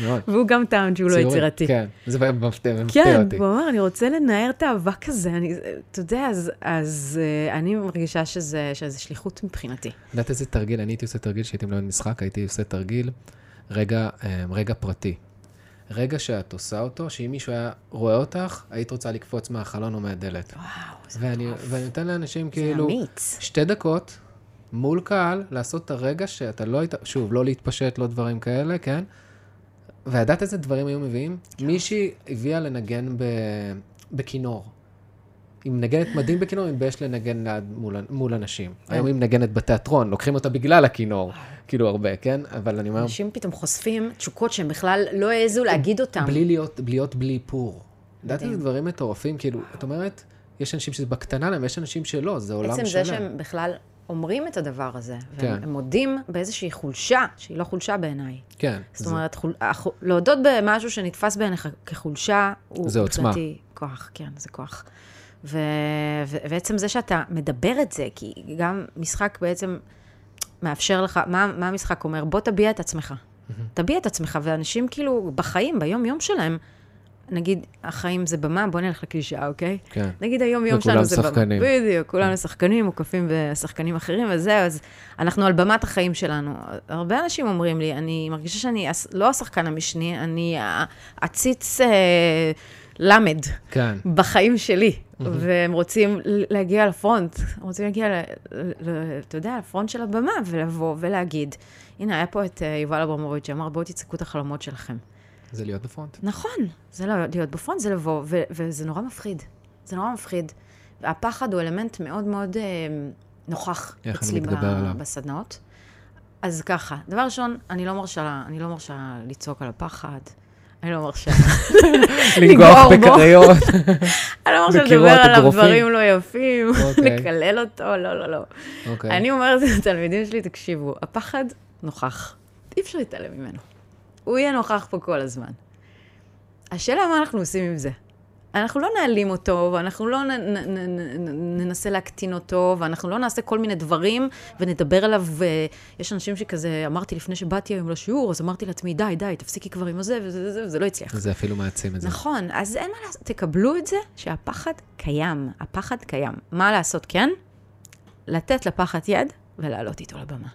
מאוד. מאוד. והוא גם טען שהוא לא. יצירתי. כן, זה מפתיע כן, אותי. הוא אמר, אני רוצה לנער את האבק הזה. אני, אתה יודע, אז, אז uh, אני מרגישה שזה, שזה שליחות מבחינתי. יודעת איזה תרגיל? אני הייתי עושה תרגיל שהייתי מלמד משחק, הייתי עושה תרגיל רגע, אה, רגע פרטי. רגע שאת עושה אותו, שאם מישהו היה רואה אותך, היית רוצה לקפוץ מהחלון או מהדלת. וואו, זה ואני, ואני נותן לאנשים זה כאילו אמיץ. שתי דקות מול קהל, לעשות את הרגע שאתה לא היית, שוב, לא להתפשט, לא דברים כאלה, כן? וידעת איזה דברים היו מביאים? מישהי הביאה לנגן ב... בכינור. היא מנגנת מדהים בכינור, היא מתבייש לנגן ליד מול, מול אנשים. כן. היום היא מנגנת בתיאטרון, לוקחים אותה בגלל הכינור, כאילו הרבה, כן? אבל אני אומר, אנשים פתאום חושפים תשוקות שהם בכלל לא העזו להגיד אותם. בלי להיות, בלי להיות בלי איפור. יודעת מדהים. איזה דברים מטורפים? כאילו, את אומרת, יש אנשים שזה בקטנה להם, יש אנשים שלא, זה עולם עצם שלם. זה שהם בכלל אומרים את הדבר הזה, כן. והם מודים באיזושהי חולשה, שהיא לא חולשה בעיניי. כן. זאת זה- אומרת, חול... הח- להודות במשהו שנתפס בעיניך כחולשה, הוא זה עוצמה. כוח, כן, זה כוח. ו... ו... ועצם זה שאתה מדבר את זה, כי גם משחק בעצם מאפשר לך, מה, מה המשחק אומר? בוא תביע את עצמך. תביע את עצמך, ואנשים כאילו בחיים, ביום-יום שלהם, נגיד, החיים זה במה, בוא נלך לקלישאה, אוקיי? כן. נגיד היום-יום וכולם שלנו זה במה. שחקנים. בדיוק, כולנו שחקנים, מוקפים בשחקנים אחרים, וזהו, אז אנחנו על במת החיים שלנו. הרבה אנשים אומרים לי, אני מרגישה שאני לא השחקן המשני, אני עציץ אה, למד כן. בחיים שלי, והם רוצים להגיע לפרונט, רוצים להגיע, ל- ל- אתה יודע, לפרונט של הבמה, ולבוא ולהגיד, הנה, היה פה את אה, יובל אברמוביץ' שאמר, בואו תצעקו את החלומות שלכם. זה להיות בפרונט. נכון, זה לא להיות בפרונט, זה לבוא, ו- וזה נורא מפחיד. זה נורא מפחיד. הפחד הוא אלמנט מאוד מאוד אה, נוכח אצלי עליו? בסדנאות. אז ככה, דבר ראשון, אני לא מרשה, אני לא מרשה לצעוק על הפחד. אני לא מרשה, לנגוח. בקריות. אני לא מרשה לדבר עליו אגרופים. דברים לא יפים, אוקיי. לקלל אותו, לא, לא, לא. אוקיי. אני אומרת לתלמידים שלי, תקשיבו, הפחד נוכח. אי אפשר להתעלם ממנו. הוא יהיה נוכח פה כל הזמן. השאלה מה אנחנו עושים עם זה. אנחנו לא נעלים אותו, ואנחנו לא נ, נ, נ, נ, ננסה להקטין אותו, ואנחנו לא נעשה כל מיני דברים, ונדבר עליו, ויש אנשים שכזה, אמרתי לפני שבאתי היום לשיעור, אז אמרתי לעצמי, די, די, תפסיקי כבר עם הזה, וזה, וזה, וזה לא הצליח. זה אפילו מעצים את זה. נכון, אז אין מה לעשות, תקבלו את זה שהפחד קיים, הפחד קיים. מה לעשות, כן? לתת לפחד יד ולעלות איתו לבמה.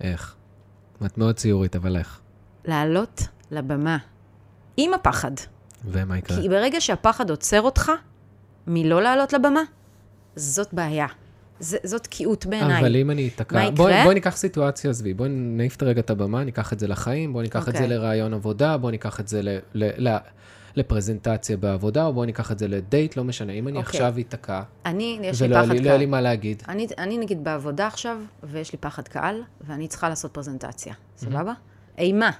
איך? את מאוד ציורית, אבל איך? לעלות לבמה עם הפחד. ומה יקרה? כי ברגע שהפחד עוצר אותך מלא לעלות לבמה, זאת בעיה. ז, זאת תקיעות בעיניי. אבל אם אני אתקע... מה יקרה? בואי ניקח סיטואציה, עזבי. בואי נעיף את רגע את הבמה, ניקח את זה לחיים, בואי ניקח את זה אוקיי. לרעיון עבודה, בואי ניקח את זה ל- ל- ל- לפרזנטציה בעבודה, או בואי ניקח את זה לדייט, לא משנה. אם אני אוקיי. עכשיו אתקע, אני, יש לי פחד לי- לא קהל. היה לי מה להגיד, אני, אני נגיד בעבודה עכשיו, ויש לי פחד קהל, ואני צריכה לעשות פרזנטציה, סבבה? אימה.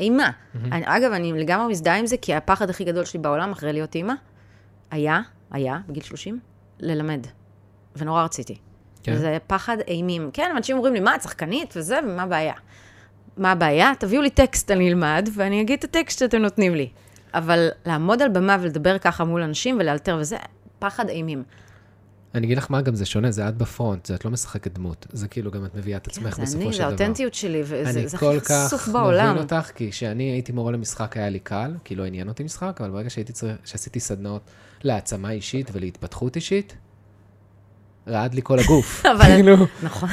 אימה. אני, אגב, אני לגמרי מזדהה עם זה, כי הפחד הכי גדול שלי בעולם, אחרי להיות אימא, היה, היה, בגיל 30, ללמד. ונורא רציתי. כן? וזה פחד אימים. כן, אנשים אומרים לי, מה, את שחקנית וזה, ומה הבעיה? מה הבעיה? תביאו לי טקסט, אני אלמד, ואני אגיד את הטקסט שאתם נותנים לי. אבל לעמוד על במה ולדבר ככה מול אנשים ולאלתר וזה, פחד אימים. אני אגיד לך מה גם זה שונה, זה את בפרונט, זה את לא משחקת דמות. זה כאילו גם את מביאה את עצמך זה בסופו אני, של זה דבר. האותנטיות שלי, וזה אני זה כל הכי כך חשוף בעולם. מבין אותך, כי כשאני הייתי מורה למשחק היה לי קל, כי לא עניין אותי משחק, אבל ברגע שהייתי צריך, שעשיתי סדנאות להעצמה אישית ולהתפתחות אישית, רעד לי כל הגוף. אבל- כאילו, נכון.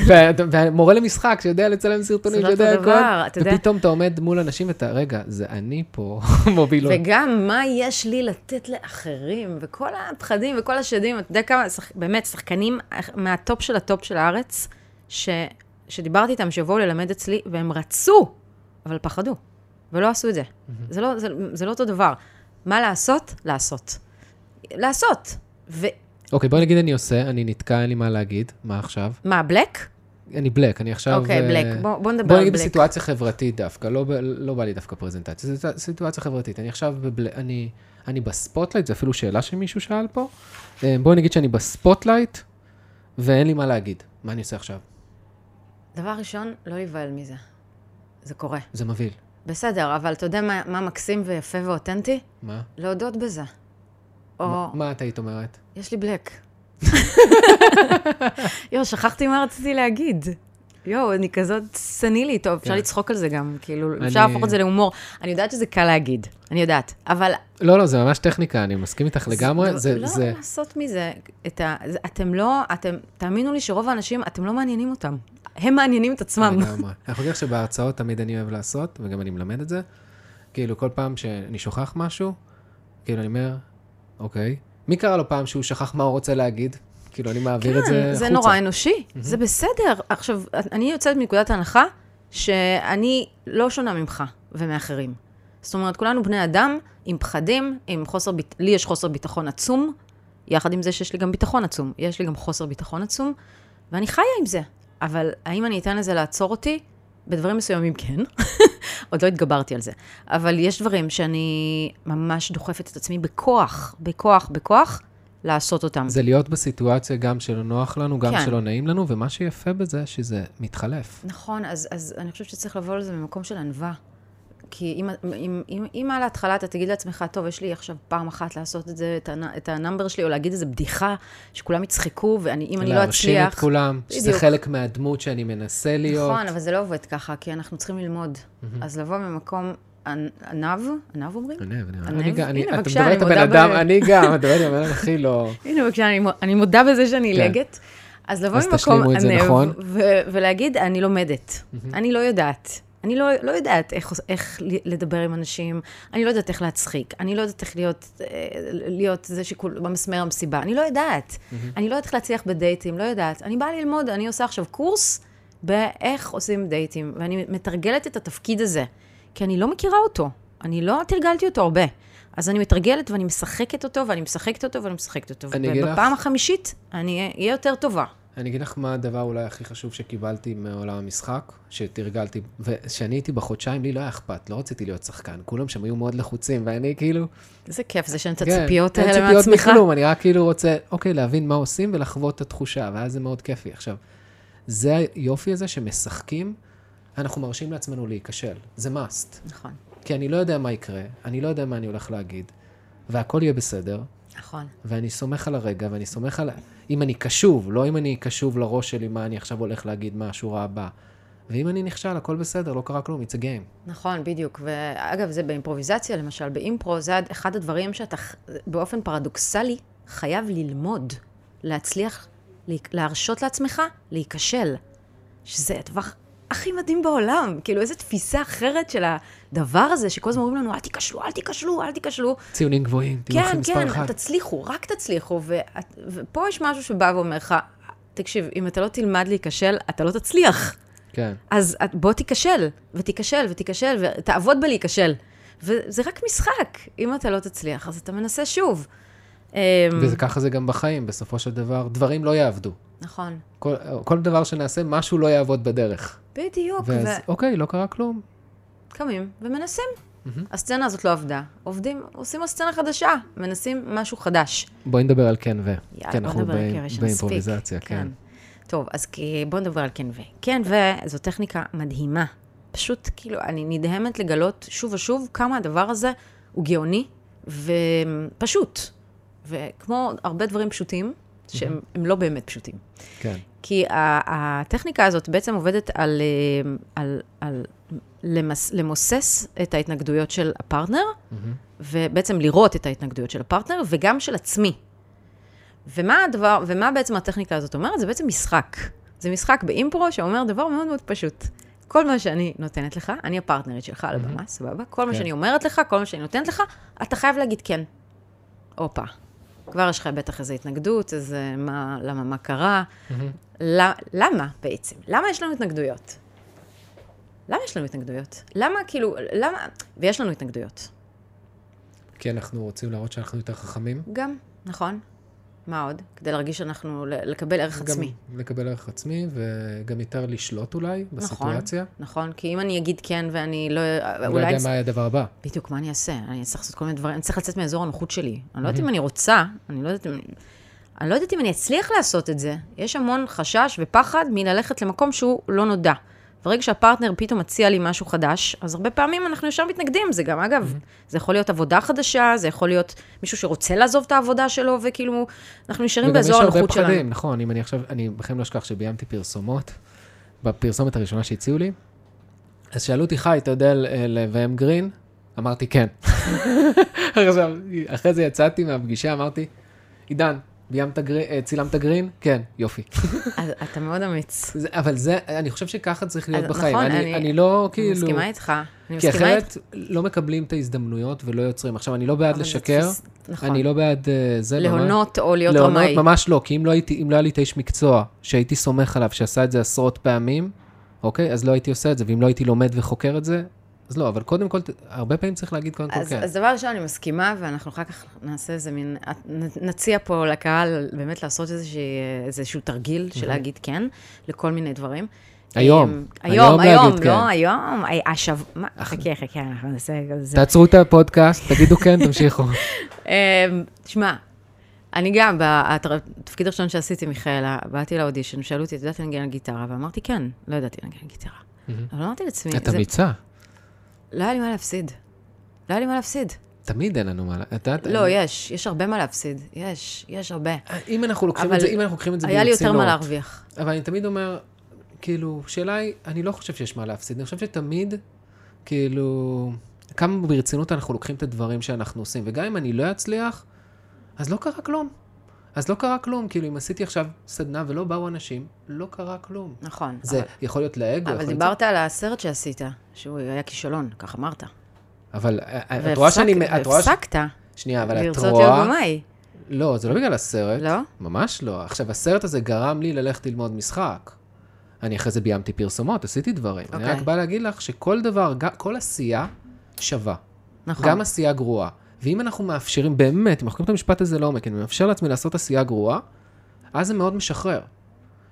ומורה למשחק שיודע לצלם סרטונים, לא שיודע יודע. ופתאום אתה עומד מול אנשים ואתה, רגע, זה אני פה מוביל. וגם מה יש לי לתת לאחרים, וכל הפחדים וכל השדים, אתה יודע כמה, באמת, שחקנים מה top של ה top של הארץ, ש, שדיברתי איתם שיבואו ללמד אצלי, והם רצו, אבל פחדו, ולא עשו את זה. זה, לא, זה, זה לא אותו דבר. מה לעשות? לעשות. לעשות. אוקיי, בוא נגיד אני עושה, אני נתקע, אין לי מה להגיד, מה עכשיו? black? אני black, אני עכשיו... אוקיי, אה, black. בוא, בוא נדבר בוא על נגיד black. בסיטואציה חברתית דווקא, לא, לא בא לי דווקא פרזנטציה, זו סיטואציה חברתית. אני עכשיו, בבל... אני, אני ב spotlight, זו אפילו שאלה שמישהו שאל פה. אה, בוא נגיד שאני ב spotlight, ואין לי מה להגיד. מה אני עושה עכשיו? דבר ראשון, לא להיבהל מזה. זה קורה. זה מבהיל. בסדר, אבל אתה יודע מה, מה מקסים ויפה ואותנטי? מה? להודות בזה. או, מה, מה את היית אומרת? יש לי black. יואו, שכחתי מה רציתי להגיד. יואו, אני כזאת סנילית. טוב, אפשר כן. לצחוק על זה גם, כאילו, אני- אפשר להפוך את זה להומור. אני יודעת שזה קל להגיד, אני יודעת, אבל... לא, לא, זה ממש טכניקה, אני מסכים איתך לגמרי. זה, לא זה, לעשות מזה את ה... זה- אתם לא, אתם, תאמינו לי שרוב האנשים, אתם לא מעניינים אותם. הם מעניינים את עצמם. לגמרי. אני חושב שבהרצאות תמיד אני אוהב לעשות, וגם אני מלמד את זה. כאילו, כל פעם שאני שוכח משהו, כאילו, אני אומר, אוקיי, מי קרה לו פעם שהוא שכח מה הוא רוצה להגיד? כאילו, אני מעביר את זה כן, החוצה. זה נורא אנושי, זה בסדר. עכשיו, אני יוצאת מנקודת ההנחה שאני לא שונה ממך ומאחרים. זאת אומרת, כולנו בני אדם עם פחדים, עם חוסר, ביט... לי יש חוסר ביטחון עצום, יחד עם זה שיש לי גם ביטחון עצום. יש לי גם חוסר ביטחון עצום, ואני חיה עם זה. אבל האם אני אתן לזה לעצור אותי? בדברים מסוימים כן. עוד לא התגברתי על זה. אבל יש דברים שאני ממש דוחפת את עצמי בכוח, בכוח, בכוח, לעשות אותם. זה להיות בסיטואציה גם שלא נוח לנו, גם כן. שלא נעים לנו, ומה שיפה בזה, שזה מתחלף. נכון, אז, אז אני חושבת שצריך לבוא לזה ממקום של ענווה. כי אם, אם, אם, אם על ההתחלה אתה תגיד לעצמך, טוב, יש לי עכשיו פעם אחת לעשות את זה, את, הנ, את ה number שלי, או להגיד איזה בדיחה, שכולם יצחקו, ואם אני לא להרשים אצליח... את כולם, שזה בדיוק. חלק מהדמות שאני מנסה להיות. נכון, אבל זה לא עובד ככה, כי אנחנו צריכים ללמוד. אז לבוא ממקום, ענו, ענו אומרים? ענו. ענב? אני גם, אני- הנה, אתה בבקשה, מדבר אני את הבן מודה אדם, אני גם, אתה מדבר את הבן אדם הכי לא... הנה, בבקשה, אני, מו- אני מודה בזה שאני כן. עילגת. אז לבוא ממקום ענב, נכון. ולהגיד, אני לומדת, אני לא יודעת. אני לא, לא יודעת איך, איך לדבר עם אנשים, אני לא יודעת איך להצחיק, אני לא יודעת איך להיות, אה, להיות זה שכול, במסמר המסיבה, אני לא יודעת. אני לא יודעת איך להצליח בדייטים, לא יודעת. אני באה ללמוד, אני עושה עכשיו קורס באיך עושים דייטים, ואני מתרגלת את התפקיד הזה, כי אני לא מכירה אותו, אני לא תרגלתי אותו הרבה. אז אני מתרגלת ואני משחקת אותו, ואני משחקת אותו, ואני משחקת אותו. אגיד לך- ובפעם החמישית, אני אהיה יותר טובה. אני אגיד לך מה הדבר אולי הכי חשוב שקיבלתי מעולם המשחק, שתרגלתי, וכשאני הייתי בחודשיים, לי לא היה אכפת, לא רציתי להיות שחקן, כולם שם היו מאוד לחוצים, ואני כאילו... איזה כיף, זה שאין את כן, הציפיות אין האלה ציפיות מעצמך. מכלום, אני רק כאילו רוצה, אוקיי, להבין מה עושים ולחוות את התחושה, ואז זה מאוד כיפי. עכשיו, זה היופי הזה שמשחקים, אנחנו מרשים לעצמנו להיכשל, זה must. נכון, כי אני לא יודע מה יקרה, אני לא יודע מה אני הולך להגיד, והכל יהיה בסדר, נכון. ואני סומך על הרגע, ואני סומך על... אם אני קשוב, לא אם אני קשוב לראש שלי מה אני עכשיו הולך להגיד, מה השורה הבאה. ואם אני נכשל, הכל בסדר, לא קרה כלום, it's a game. נכון, בדיוק. ואגב, זה באימפרוביזציה, למשל, באימפרו, זה אחד הדברים שאתה באופן פרדוקסלי חייב ללמוד, להצליח, לה- להרשות לעצמך להיכשל. שזה הדבר הכי מדהים בעולם. כאילו, איזו תפיסה אחרת של הדבר הזה, שכל הזמן אומרים לנו, אל תיכשלו, אל תיכשלו, אל תיכשלו. ציונים גבוהים, תהיו כן, כן, אחד. תצליחו, רק תצליחו. ואת- ופה יש משהו שבא ואומר לך, תקשיב, אם אתה לא תלמד להיכשל, אתה לא תצליח. כן. אז בוא תיכשל, ותיכשל, ותיכשל, ותעבוד בלהיכשל. וזה רק משחק. אם אתה לא תצליח, אז אתה מנסה שוב. אמ, וככה זה גם בחיים, בסופו של דבר, דברים לא יעבדו. נכון. כל, כל דבר שנעשה, משהו לא יעבוד בדרך. בדיוק, ואז, אוקיי, לא קרה כלום. וקמים ומנסים. הסצנה הזאת לא עבדה. עובדים, עושים עוד סצנה חדשה, מנסים משהו חדש. בואי נדבר על כן ו. יאללה, בוא אנחנו נדבר על באי- כן. באימפרוביזציה, כן. טוב, אז בואו נדבר על כן ו. כן ו זו טכניקה מדהימה. פשוט, כאילו, אני נדהמת לגלות שוב ושוב כמה הדבר הזה הוא גאוני ופשוט. וכמו הרבה דברים פשוטים, שהם הם לא באמת פשוטים. כן. כי הטכניקה הזאת בעצם עובדת על, אה, על, על למס, למוסס את ההתנגדויות של הפרטנר, ובעצם לראות את ההתנגדויות של הפרטנר, וגם של עצמי. ומה הדבר, ומה בעצם הטכניקה הזאת אומרת? זה בעצם משחק. זה משחק באימפרו שאומר דבר מאוד מאוד פשוט. כל מה שאני נותנת לך, אני הפרטנרית שלך על הבמה, סבבה? כל מה כן. שאני אומרת לך, כל מה שאני נותנת לך, אתה חייב להגיד כן. הופה. כבר יש לך בטח איזו התנגדות, איזה מה, למה, מה קרה. ל- למה בעצם? למה יש לנו התנגדויות? למה יש לנו התנגדויות? למה כאילו, למה... ויש לנו התנגדויות. כי אנחנו רוצים להראות שאנחנו יותר חכמים. גם, נכון. מה עוד? כדי להרגיש שאנחנו, לקבל ערך עצמי. גם לקבל ערך עצמי, וגם יותר לשלוט אולי נכון, בסיטואציה. נכון, כי אם אני אגיד כן ואני לא... לא אולי... יודע אני- מה יהיה הדבר הבא. בדיוק, מה אני אעשה? אני צריך לעשות כל מיני דברים, אני צריך לצאת מאזור הנוחות שלי. אני לא יודעת אם אני רוצה, אני לא יודעת אם... אני לא יודעת אם אני אצליח לעשות את זה. יש המון חשש ופחד מללכת למקום שהוא לא נודע. ברגע שהפרטנר פתאום מציע לי משהו חדש, אז הרבה פעמים אנחנו ישר מתנגדים. זה גם, אגב, זה יכול להיות עבודה חדשה, זה יכול להיות מישהו שרוצה לעזוב את העבודה שלו, וכאילו, אנחנו נשארים באזור וגם יש הנוחות הרבה שלנו. פחדים, נכון, אם אני עכשיו, אני בכלל לא אשכח שביימתי פרסומות, בפרסומת הראשונה שהציעו לי, אז שאלו אותי, חי, אתה יודע לביים גרין? אמרתי, כן. עכשיו, אחרי זה יצאתי מהפגישה, אמרתי, עידן, ביימת גרין, אה, צילמת גרין? כן, יופי. אתה מאוד אמיץ. אבל זה, אני חושב שככה צריך להיות בחיים. נכון, אני, אני- אני לא, אני כאילו... מסכימה איתך. אני כי מסכימה איתך. אחרת לא מקבלים את ההזדמנויות ולא יוצרים. עכשיו, אני לא בעד לשקר, נכון. אני לא בעד אה, זה. להונות או להיות להונות רמאי. ממש לא, כי אם לא, הייתי, אם לא היה לי את האיש מקצוע שהייתי סומך עליו, שעשה את זה עשרות פעמים, אוקיי? אז לא הייתי עושה את זה, ואם לא הייתי לומד וחוקר את זה, אז לא, אבל קודם כל, הרבה פעמים צריך להגיד קודם כל אז, כן. אז דבר ראשון, אני מסכימה, ואנחנו אחר כך נעשה איזה מין, נציע פה לקהל באמת לעשות איזושהי, איזשהו תרגיל של להגיד כן לכל מיני דברים. היום, אמ, היום היום, להגיד לא, כן. היום, הי- השב... מה, חכה, חכה, אנחנו נעשה זה. תעצרו את הפודקאסט, תגידו כן, תמשיכו. אמ, תשמע, אני גם, בתפקיד הראשון שעשיתי, מיכאלה, באתי לאודישן, שאלו אותי, את יודעת לנגן על גיטרה? ואמרתי, כן, לא ידעתי לנגן על גיטרה. אבל אמרתי לעצמי, את אמיצה. לא היה לי מה להפסיד. לא היה לי מה להפסיד. תמיד אין לנו מה... את יודעת, לא, אני- יש, יש הרבה מה להפסיד. יש, יש הרבה. אם אנחנו לוקחים את זה, אם אנחנו לוקחים את זה היה לי יותר מה ברצינות, להרוויח. אבל אני תמיד אומר, כאילו, שאלה היא, אני לא חושב שיש מה להפסיד, אני חושב שתמיד, כאילו, כמה ברצינות אנחנו לוקחים את הדברים שאנחנו עושים. וגם אם אני לא אצליח, אז לא קרה כלום. אז לא קרה כלום. כאילו, אם עשיתי עכשיו סדנה ולא באו אנשים, לא קרה כלום. נכון. זה אבל- יכול להיות לאגו, אבל דיברת על הסרט שעשית, שהוא היה כישלון, כך אמרת. אבל אה, את רואה שאני... את רואה ש- והפסקת שנייה, אבל את לרצות להיות רואה... במאי. לא, זה לא בגלל הסרט. לא? ממש לא. עכשיו, הסרט הזה גרם לי ללכת ללמוד משחק. אני אחרי זה ביימתי פרסומות, עשיתי דברים. אני רק אוקיי. בא להגיד לך שכל דבר, כל עשייה שווה. נכון. גם עשייה גרועה. ואם אנחנו מאפשרים, באמת, אם אנחנו את המשפט הזה לעומק, אני מאפשר לעצמי לעשות עשייה גרועה, אז זה מאוד משחרר.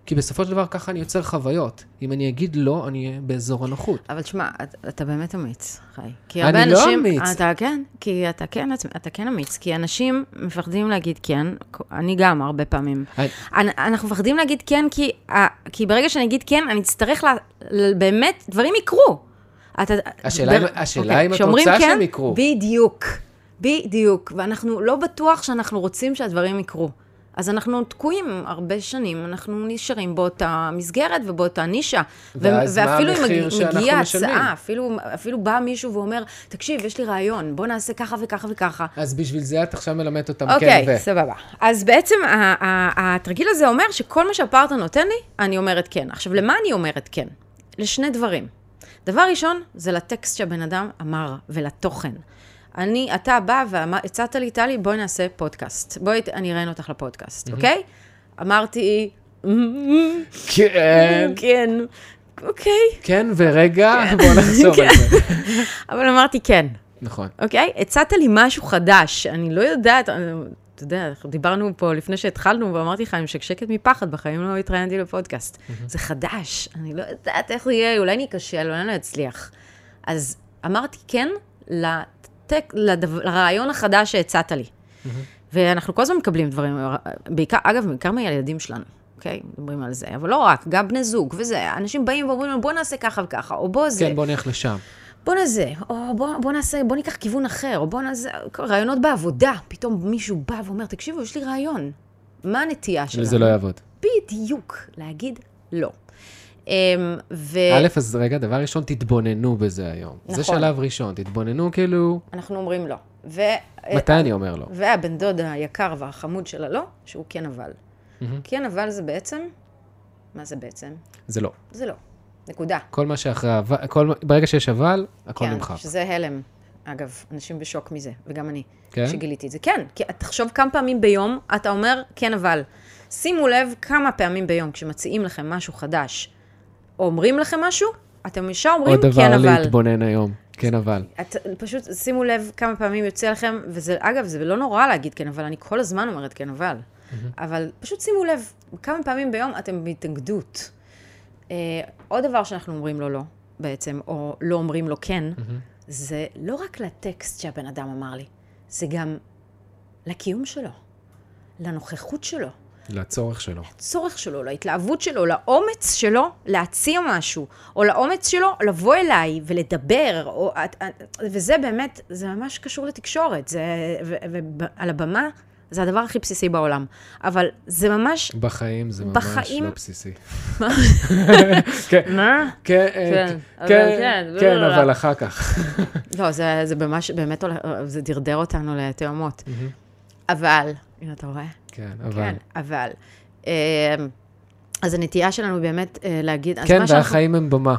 כי בסופו של דבר ככה אני יוצר חוויות. אם אני אגיד לא, אני אהיה באזור הנוחות. אבל תשמע, את- אתה באמת אמיץ, חי. כי אני הרבה לא אנשים... אמיץ. אתה כן, כי אתה כן, אתה כן אמיץ. כי אנשים מפחדים להגיד כן, אני גם הרבה פעמים. אני- אנ- אנחנו מפחדים להגיד כן, כי, ה- כי ברגע שאני אגיד כן, אני אצטרך ל, ל, באמת, דברים יקרו. אתה, השאלה אם- השאלה אוקיי, אם את רוצה כן, שהם יקרו. בדיוק, בדיוק. ואנחנו לא בטוח שאנחנו רוצים שהדברים יקרו. אז אנחנו תקועים הרבה שנים, אנחנו נשארים באותה מסגרת ובאותה נישה. ואז מה ואפילו אם המחיר מג- שאנחנו מגיעה משלמים? הצעה, אפילו, אפילו בא מישהו ואומר, תקשיב, יש לי רעיון, בוא נעשה ככה וככה וככה. אז בשביל זה את עכשיו מלמדת אותם כן אוקיי, ו... סבבה. אז בעצם התרגיל הזה אומר שכל מה שהפרטנר נותן לי, אני אומרת כן. עכשיו, למה אני אומרת כן? לשני דברים. דבר ראשון, זה לטקסט שהבן אדם אמר ולתוכן. אני, אתה בא והצעת לי, טלי, בואי נעשה פודקאסט. בואי, אני אראיין אותך לפודקאסט, אוקיי? אמרתי, כן, כן, אוקיי. כן, ורגע, בואו נחשוב על זה. אבל אמרתי כן. נכון. אוקיי? הצעת לי משהו חדש, אני לא יודעת, אתה יודע, דיברנו פה לפני שהתחלנו, ואמרתי לך, אני משקשקת מפחד, בחיים לא התראיינתי לפודקאסט. זה חדש, אני לא יודעת איך זה יהיה, אולי אני אכשל, אולי אני לא אצליח. אז אמרתי כן לטק, לדבר, לרעיון החדש שהצעת לי. ואנחנו כל הזמן מקבלים דברים, בעיקר, אגב, בעיקר מהילדים שלנו, אוקיי? מדברים על זה, אבל לא רק, גם בני זוג וזה, אנשים באים ואומרים לנו, בוא נעשה ככה וככה, או בוא זה. כן, בואו נלך לשם. בוא נזה, או בוא, בוא נעשה, בוא ניקח כיוון אחר, או בוא נעשה, רעיונות בעבודה, פתאום מישהו בא ואומר, תקשיבו, יש לי רעיון. מה הנטייה שלנו? זה לא יעבוד. בדיוק, להגיד לא. אמ, ו... א', אז רגע, דבר ראשון, תתבוננו בזה היום. זה נכון. שלב ראשון, תתבוננו כאילו, אנחנו אומרים לא. ו... מתי אני אומר לא? והבן דוד היקר והחמוד של הלא, שהוא כן אבל. כן אבל זה בעצם, מה זה בעצם? זה לא. זה לא. נקודה. כל מה שאחרי אבל, כל- ברגע שיש אבל, הכל כן, נמחק. שזה הלם. אגב, אנשים בשוק מזה, וגם אני, כן? שגיליתי את זה. כן, כי תחשוב כמה פעמים ביום אתה אומר כן אבל. שימו לב כמה פעמים ביום כשמציעים לכם משהו חדש, אומרים לכם משהו, אתם ישר אומרים עוד כן דבר אבל. להתבונן היום. כן, אבל. את, פשוט שימו לב כמה פעמים יוצא לכם, וזה, אגב, זה לא נורא להגיד כן אבל, אני כל הזמן אומרת כן אבל. אבל פשוט שימו לב, כמה פעמים ביום אתם בהתנגדות. אה, עוד דבר שאנחנו אומרים לו לא, בעצם, או לא אומרים לו כן, זה לא רק לטקסט שהבן אדם אמר לי, זה גם לקיום שלו, לנוכחות שלו, לצורך שלו. לצורך שלו, להתלהבות שלו, לאומץ שלו להציע משהו, או לאומץ שלו לבוא אליי ולדבר, או, וזה באמת, זה ממש קשור לתקשורת, זה, ועל הבמה זה הדבר הכי בסיסי בעולם, אבל זה ממש, בחיים זה ממש בחיים- לא בסיסי. כן, מה? כן, אה, כן, כן, כן, כן, לא, לא, לא. אבל אחר כך. לא, זה, זה ממש, באמת, זה דרדר אותנו לתאומות. אבל, הנה אתה רואה? כן, אבל. כן, אבל. אה, אז הנטייה שלנו באמת אה, להגיד, כן, והחיים הם במה.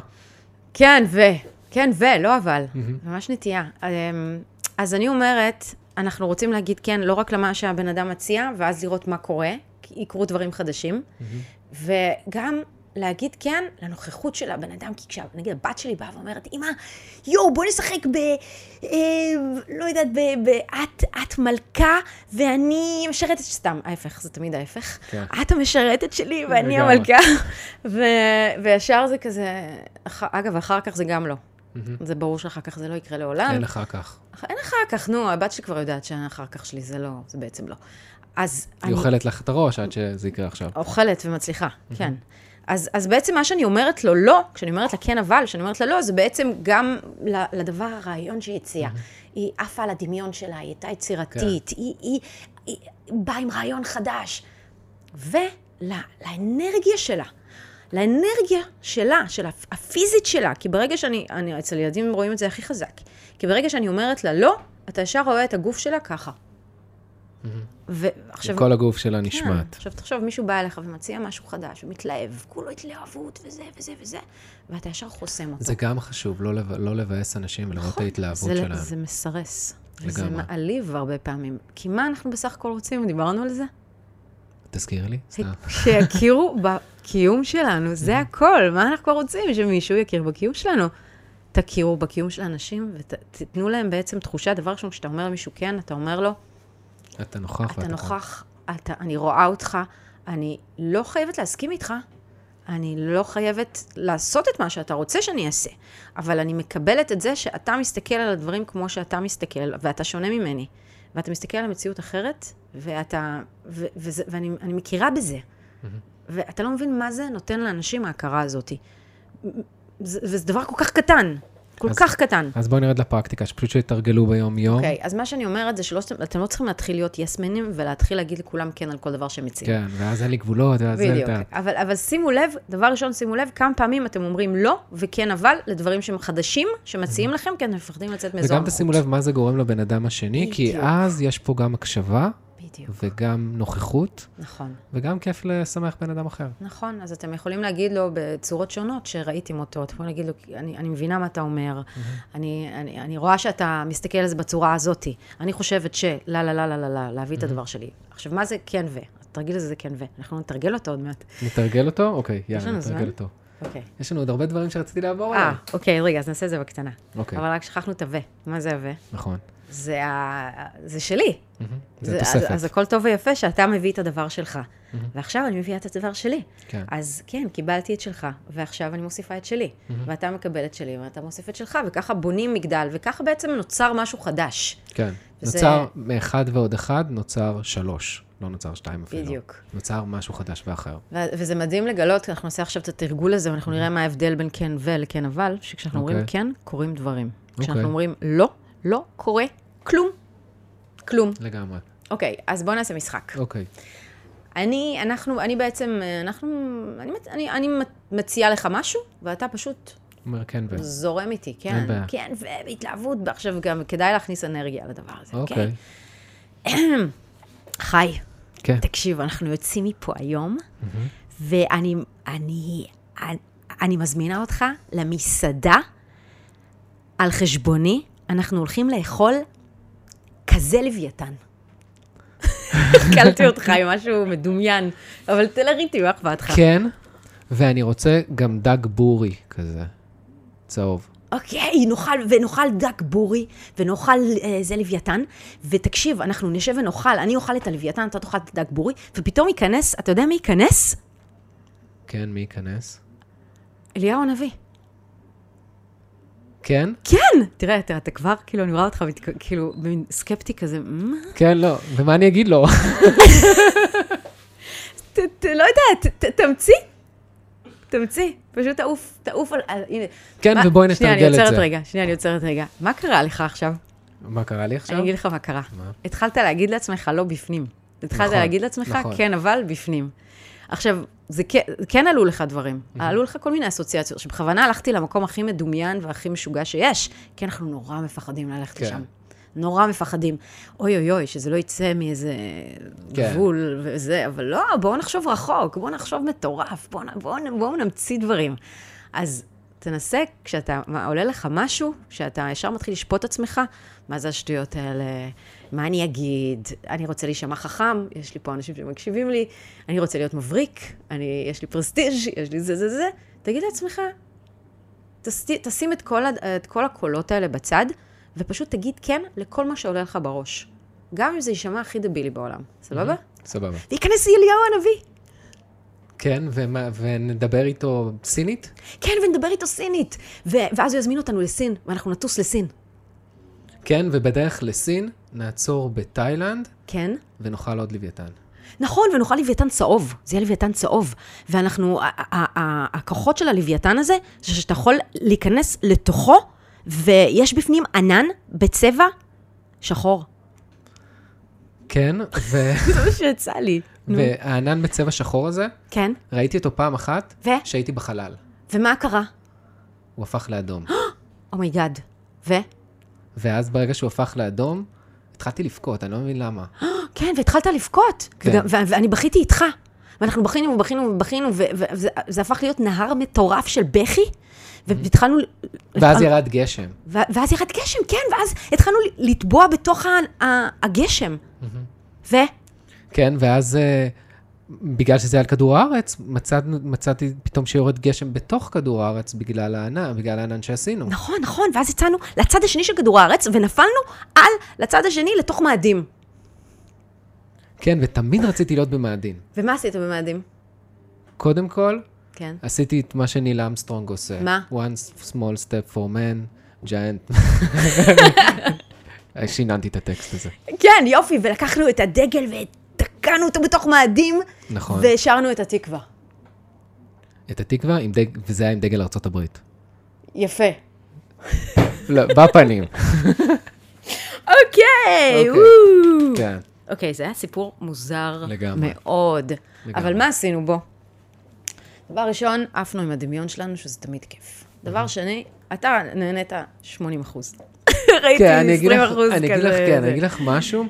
כן, ו, כן, ו, לא אבל. ממש נטייה. אמ, אז אני אומרת, אנחנו רוצים להגיד כן, לא רק למה שהבן אדם מציע, ואז לראות מה קורה, כי יקרו דברים חדשים, וגם להגיד כן לנוכחות של הבן אדם, כי כשנגיד הבת שלי באה ואומרת, אמא, יואו, בוא נשחק ב... אה, לא יודעת, ב... ב את, את מלכה, ואני משרתת, סתם, ההפך, זה תמיד ההפך. כן. את המשרתת שלי, ואני לגמרי. המלכה. ו... וישר זה כזה, אח... אגב, אחר כך זה גם לא. זה ברור שאחר כך זה לא יקרה לעולם. אין אחר כך. אין אחר כך, נו, הבת שלי כבר יודעת שאחר כך שלי זה לא, זה בעצם לא. אז היא אוכלת לך את הראש עד שזה יקרה עכשיו. אוכלת ומצליחה, כן. אז, אז בעצם מה שאני אומרת לו לא, כשאני אומרת לה כן אבל, כשאני אומרת לה לא, זה בעצם גם לדבר, הרעיון שהיא הציעה. היא עפה על הדמיון שלה, היא הייתה יצירתית, היא, היא, היא באה עם רעיון חדש. ולאנרגיה שלה, לאנרגיה שלה, של הפ- הפיזית שלה. כי ברגע שאני, אני, אצל ילדים רואים את זה הכי חזק. כי ברגע שאני אומרת לה לא, אתה ישר רואה את הגוף שלה ככה. ועכשיו... כל הגוף שלה כן, נשמט. עכשיו תחשוב, מישהו בא אליך ומציע משהו חדש, ומתלהב, כולו התלהבות וזה וזה וזה, ואתה ישר חוסם אותו. זה גם חשוב, לא לא לבאס אנשים ולראות את ההתלהבות נכון. זה, שלהם. זה מסרס. וזה. מעליב הרבה פעמים. כי מה אנחנו בסך הכל רוצים? דיברנו על זה? תזכירי לי. סתם. שיכירו בקיום שלנו, זה הכל. מה אנחנו רוצים? שמישהו יכיר בקיום שלנו. תכירו בקיום של האנשים ותיתנו להם בעצם תחושה, דבר ראשון, כשאתה אומר למישהו כן, אתה אומר לו, אתה נוכח אתה. נוכח, אתה, אני רואה אותך, אני לא חייבת להסכים איתך, אני לא חייבת לעשות את מה שאתה רוצה שאני אעשה, אבל אני מקבלת את זה שאתה מסתכל על הדברים כמו שאתה מסתכל, ואתה שונה ממני, ואתה מסתכל על המציאות אחרת, ואתה, ו, וזה, ואני אני מכירה בזה. ואתה לא מבין מה זה נותן לאנשים ההכרה הזאת. זה- וזה דבר כל כך קטן, כל אז- כך קטן. אז בואו נרד לפרקטיקה, שפשוט שיתרגלו ביום-יום. אוקיי, אז מה שאני אומרת זה שאתם לא צריכים להתחיל להיות יסמנים ולהתחיל להגיד לכולם כן על כל דבר שהם מציעים. כן, ואז אין לי גבולות, ואז זה... בדיוק. אתה- אבל, אבל שימו לב, דבר ראשון, שימו לב, כמה פעמים אתם אומרים לא וכן אבל לדברים שהם חדשים, שמציעים לכם, כי אתם מפחדים לצאת מאזור וגם. תשימו לב מה זה גורם לבן אדם השני, כי בדיוק. אז יש פה גם הקשבה, בדיוק, וגם נוכחות, נכון. וגם כיף לשמח בן אדם אחר. נכון, אז אתם יכולים להגיד לו בצורות שונות שראיתם אותו, אתם יכולים להגיד לו, אני, אני מבינה מה אתה אומר, אני, אני, אני רואה שאתה מסתכל על זה בצורה הזאתי, אני חושבת ש... לה, לה, לה, לה, לה, לה, להביא את הדבר שלי. עכשיו, מה זה כן ו? התרגיל הזה זה כן ו. אנחנו נתרגל אותו עוד מעט. נתרגל אותו? אוקיי, יאללה, נתרגל? אותו. אוקיי. יש לנו עוד הרבה דברים שרציתי לעבור אה, עליהם. אוקיי, רגע, אז נעשה את זה בקטנה. אוקיי, אבל רק שכחנו את ה-ו. מה זה ה-ו? נכון. זה, ה... זה שלי. מהמם. זה אז, תוספת. אז הכל טוב ויפה שאתה מביא את הדבר שלך. ועכשיו אני מביאה את הדבר שלי. כן. אז כן, קיבלתי את שלך, ועכשיו אני מוסיפה את שלי. ואתה מקבל את שלי, ואתה מוסיף את שלך, וככה בונים מגדל, וככה בעצם נוצר משהו חדש. כן. זה- נוצר מאחד ועוד אחד, נוצר שלוש. לא נוצר שתיים אפילו. בדיוק. נוצר משהו חדש ואחר. ו- וזה מדהים לגלות, אנחנו נעשה עכשיו את התרגול הזה, ואנחנו נראה מה ההבדל בין כן ולכן אבל, שכשאנחנו אומרים אוקיי. כן, קורים דברים. כשאנחנו אוקיי. אומרים לא, לא קורה כלום. כלום. לגמרי. אוקיי, אז בואו נעשה משחק. אוקיי. אני, אנחנו, אני בעצם, אנחנו, אני, אני, אני מציעה לך משהו, ואתה פשוט אומר כן ו... זורם איתי, כן, אין בעיה. כן, ובהתלהבות, ועכשיו גם כדאי להכניס אנרגיה לדבר הזה, אוקיי. חי, כן. תקשיב, אנחנו יוצאים מפה היום, ואני אני, אני, אני מזמינה אותך למסעדה על חשבוני, אנחנו הולכים לאכול כזה לוויתן. קלתי אותך עם משהו מדומיין, אבל תלך איתי, מה אכפת לך? כן, ואני רוצה גם דג בורי כזה, צהוב. אוקיי, נאכל, ונאכל דג בורי, ונאכל אה, זה לוויתן, ותקשיב, אנחנו נשב ונאכל, אני אוכל את הלוויתן, אתה תאכל את הדג בורי, ופתאום ייכנס, אתה יודע מי ייכנס? כן, מי ייכנס? אליהו הנביא. כן? כן! תראה, אתה, אתה כבר, כאילו, אני רואה אותך, כאילו, במין סקפטי כזה, מה? כן, לא. ומה אני אגיד לו? ת, ת, לא יודעת, ת, תמציא. תמציא, פשוט תעוף, תעוף על... על הנה. כן, מה- ובואי שנייה, נתרגל אני את עוצרת זה. רגע, שנייה, אני עוצרת רגע. מה קרה לך עכשיו? מה קרה לי עכשיו? אני אגיד לך מה קרה. מה? התחלת להגיד לעצמך לא בפנים. התחלת נכון, להגיד לעצמך נכון. כן, אבל בפנים. עכשיו, זה כן, כן עלו לך דברים. עלו לך כל מיני אסוציאציות, שבכוונה הלכתי למקום הכי מדומיין והכי משוגע שיש, כי אנחנו נורא מפחדים ללכת כן. לשם. נורא מפחדים. אוי אוי אוי, שזה לא יצא מאיזה כן. גבול וזה, אבל לא, בואו נחשוב רחוק, בואו נחשוב מטורף, בואו בוא, בוא נמציא דברים. אז תנסה, כשאתה, עולה לך משהו, שאתה ישר מתחיל לשפוט עצמך, מה זה השטויות האלה, מה אני אגיד, אני רוצה להישמע חכם, יש לי פה אנשים שמקשיבים לי, אני רוצה להיות מבריק, אני, יש לי פרסטיג', יש לי זה זה זה, תגיד לעצמך, תס, תשים את כל, את כל הקולות האלה בצד, ופשוט תגיד כן לכל מה שעולה לך בראש. גם אם זה יישמע הכי דבילי בעולם, סבבה? סבבה. וייכנס אליהו הנביא. כן, ומה- ונדבר איתו סינית? כן, ונדבר איתו סינית. ו- ואז הוא יזמין אותנו לסין, ואנחנו נטוס לסין. כן, ובדרך לסין נעצור בתאילנד כן? ונאכל עוד לוויתן. נכון, ונאכל לוויתן צהוב. זה יהיה לוויתן צהוב. ואנחנו, הכוחות של הלוויתן הזה, זה שאתה יכול להיכנס לתוכו, ויש בפנים ענן בצבע שחור. כן, ו... זה מה שיצא לי. והענן בצבע שחור הזה, כן, ראיתי אותו פעם אחת, ו? שהייתי בחלל. ומה קרה? הוא הפך לאדום. Oh my God. ו? ואז ברגע שהוא הפך לאדום, התחלתי לבכות, אני לא מבין למה. כן, והתחלת לבכות. כן. ואני בכיתי איתך. ואנחנו בכינו ובכינו ובכינו, וזה זה הפך להיות נהר מטורף של בכי, והתחלנו... ואז ירד גשם. ואז ירד גשם, כן, ואז התחלנו לטבוע בתוך הגשם. ו? כן, ואז אה, בגלל שזה על כדור הארץ, מצאנו, מצאתי פתאום שיורד גשם בתוך כדור הארץ בגלל הענן, בגלל הענן שעשינו. נכון, נכון, ואז יצאנו לצד השני של כדור הארץ, ונפלנו על לצד השני לתוך מאדים. כן, ותמיד רציתי להיות במאדים. ומה עשית במאדים? קודם כל, כן. עשיתי את מה שניל אמסטרונג עושה. מה? One small step for man, giant. שיננתי את הטקסט הזה. כן, יופי, ולקחנו את הדגל ותקענו אותו בתוך מאדים, נכון. ושרנו את התקווה. את התקווה, דג... וזה היה עם דגל הברית. יפה. לא, בפנים. אוקיי, אוקיי. וואו. כן. אוקיי, זה היה סיפור מוזר לגמרי. מאוד. לגמרי. אבל מה עשינו בו? דבר ראשון, עפנו עם הדמיון שלנו, שזה תמיד כיף. דבר שני, אתה נהנית 80 אחוז. ראיתי כן, אגיד 20 לך, אחוז אני אגיד כזה. לך, כן. אני אגיד לך משהו.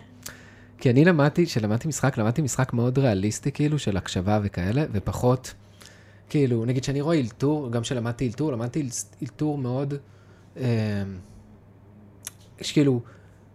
כי אני למדתי, כשלמדתי משחק, למדתי משחק מאוד ריאליסטי, כאילו, של הקשבה וכאלה, ופחות, כאילו, נגיד שאני רואה אלתור, גם כשלמדתי אלתור, למדתי אל- אלתור מאוד, אה, שכאילו,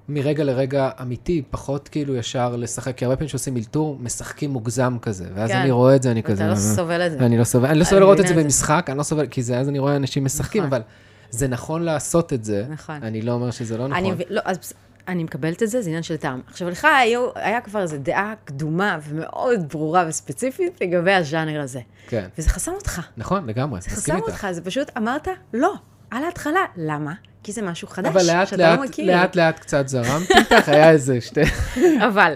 מרגע לרגע אמיתי, פחות כאילו ישר לשחק, כי הרבה פעמים שעושים אלתור, משחקים מוגזם כזה, ואז כן. אני רואה את זה, אני ואתה כזה... לא "אה, סובל את זה. אני לא סובל, אני לא סובל לראות את זה. במשחק, אני לא סובל, כי זה, אז אני רואה אנשים משחקים, נכון. אבל זה נכון לעשות את זה. נכון. אני לא אומר שזה לא נכון. אני לא, אז אני מקבלת את זה, זה עניין של טעם. עכשיו, לך היו, היה כבר איזו דעה קדומה ומאוד ברורה וספציפית לגבי הז'אנר הזה. כן. וזה חסם אותך. נכון, לגמרי, זה חסם איתך. אותך, זה פשוט אמרת, לא, על ההתחלה. למה? כי זה משהו חדש, אבל לאט שאתה לא לאט, מכיר. לאט לאט קצת זרמתי איתך, היה איזה שתי... אבל,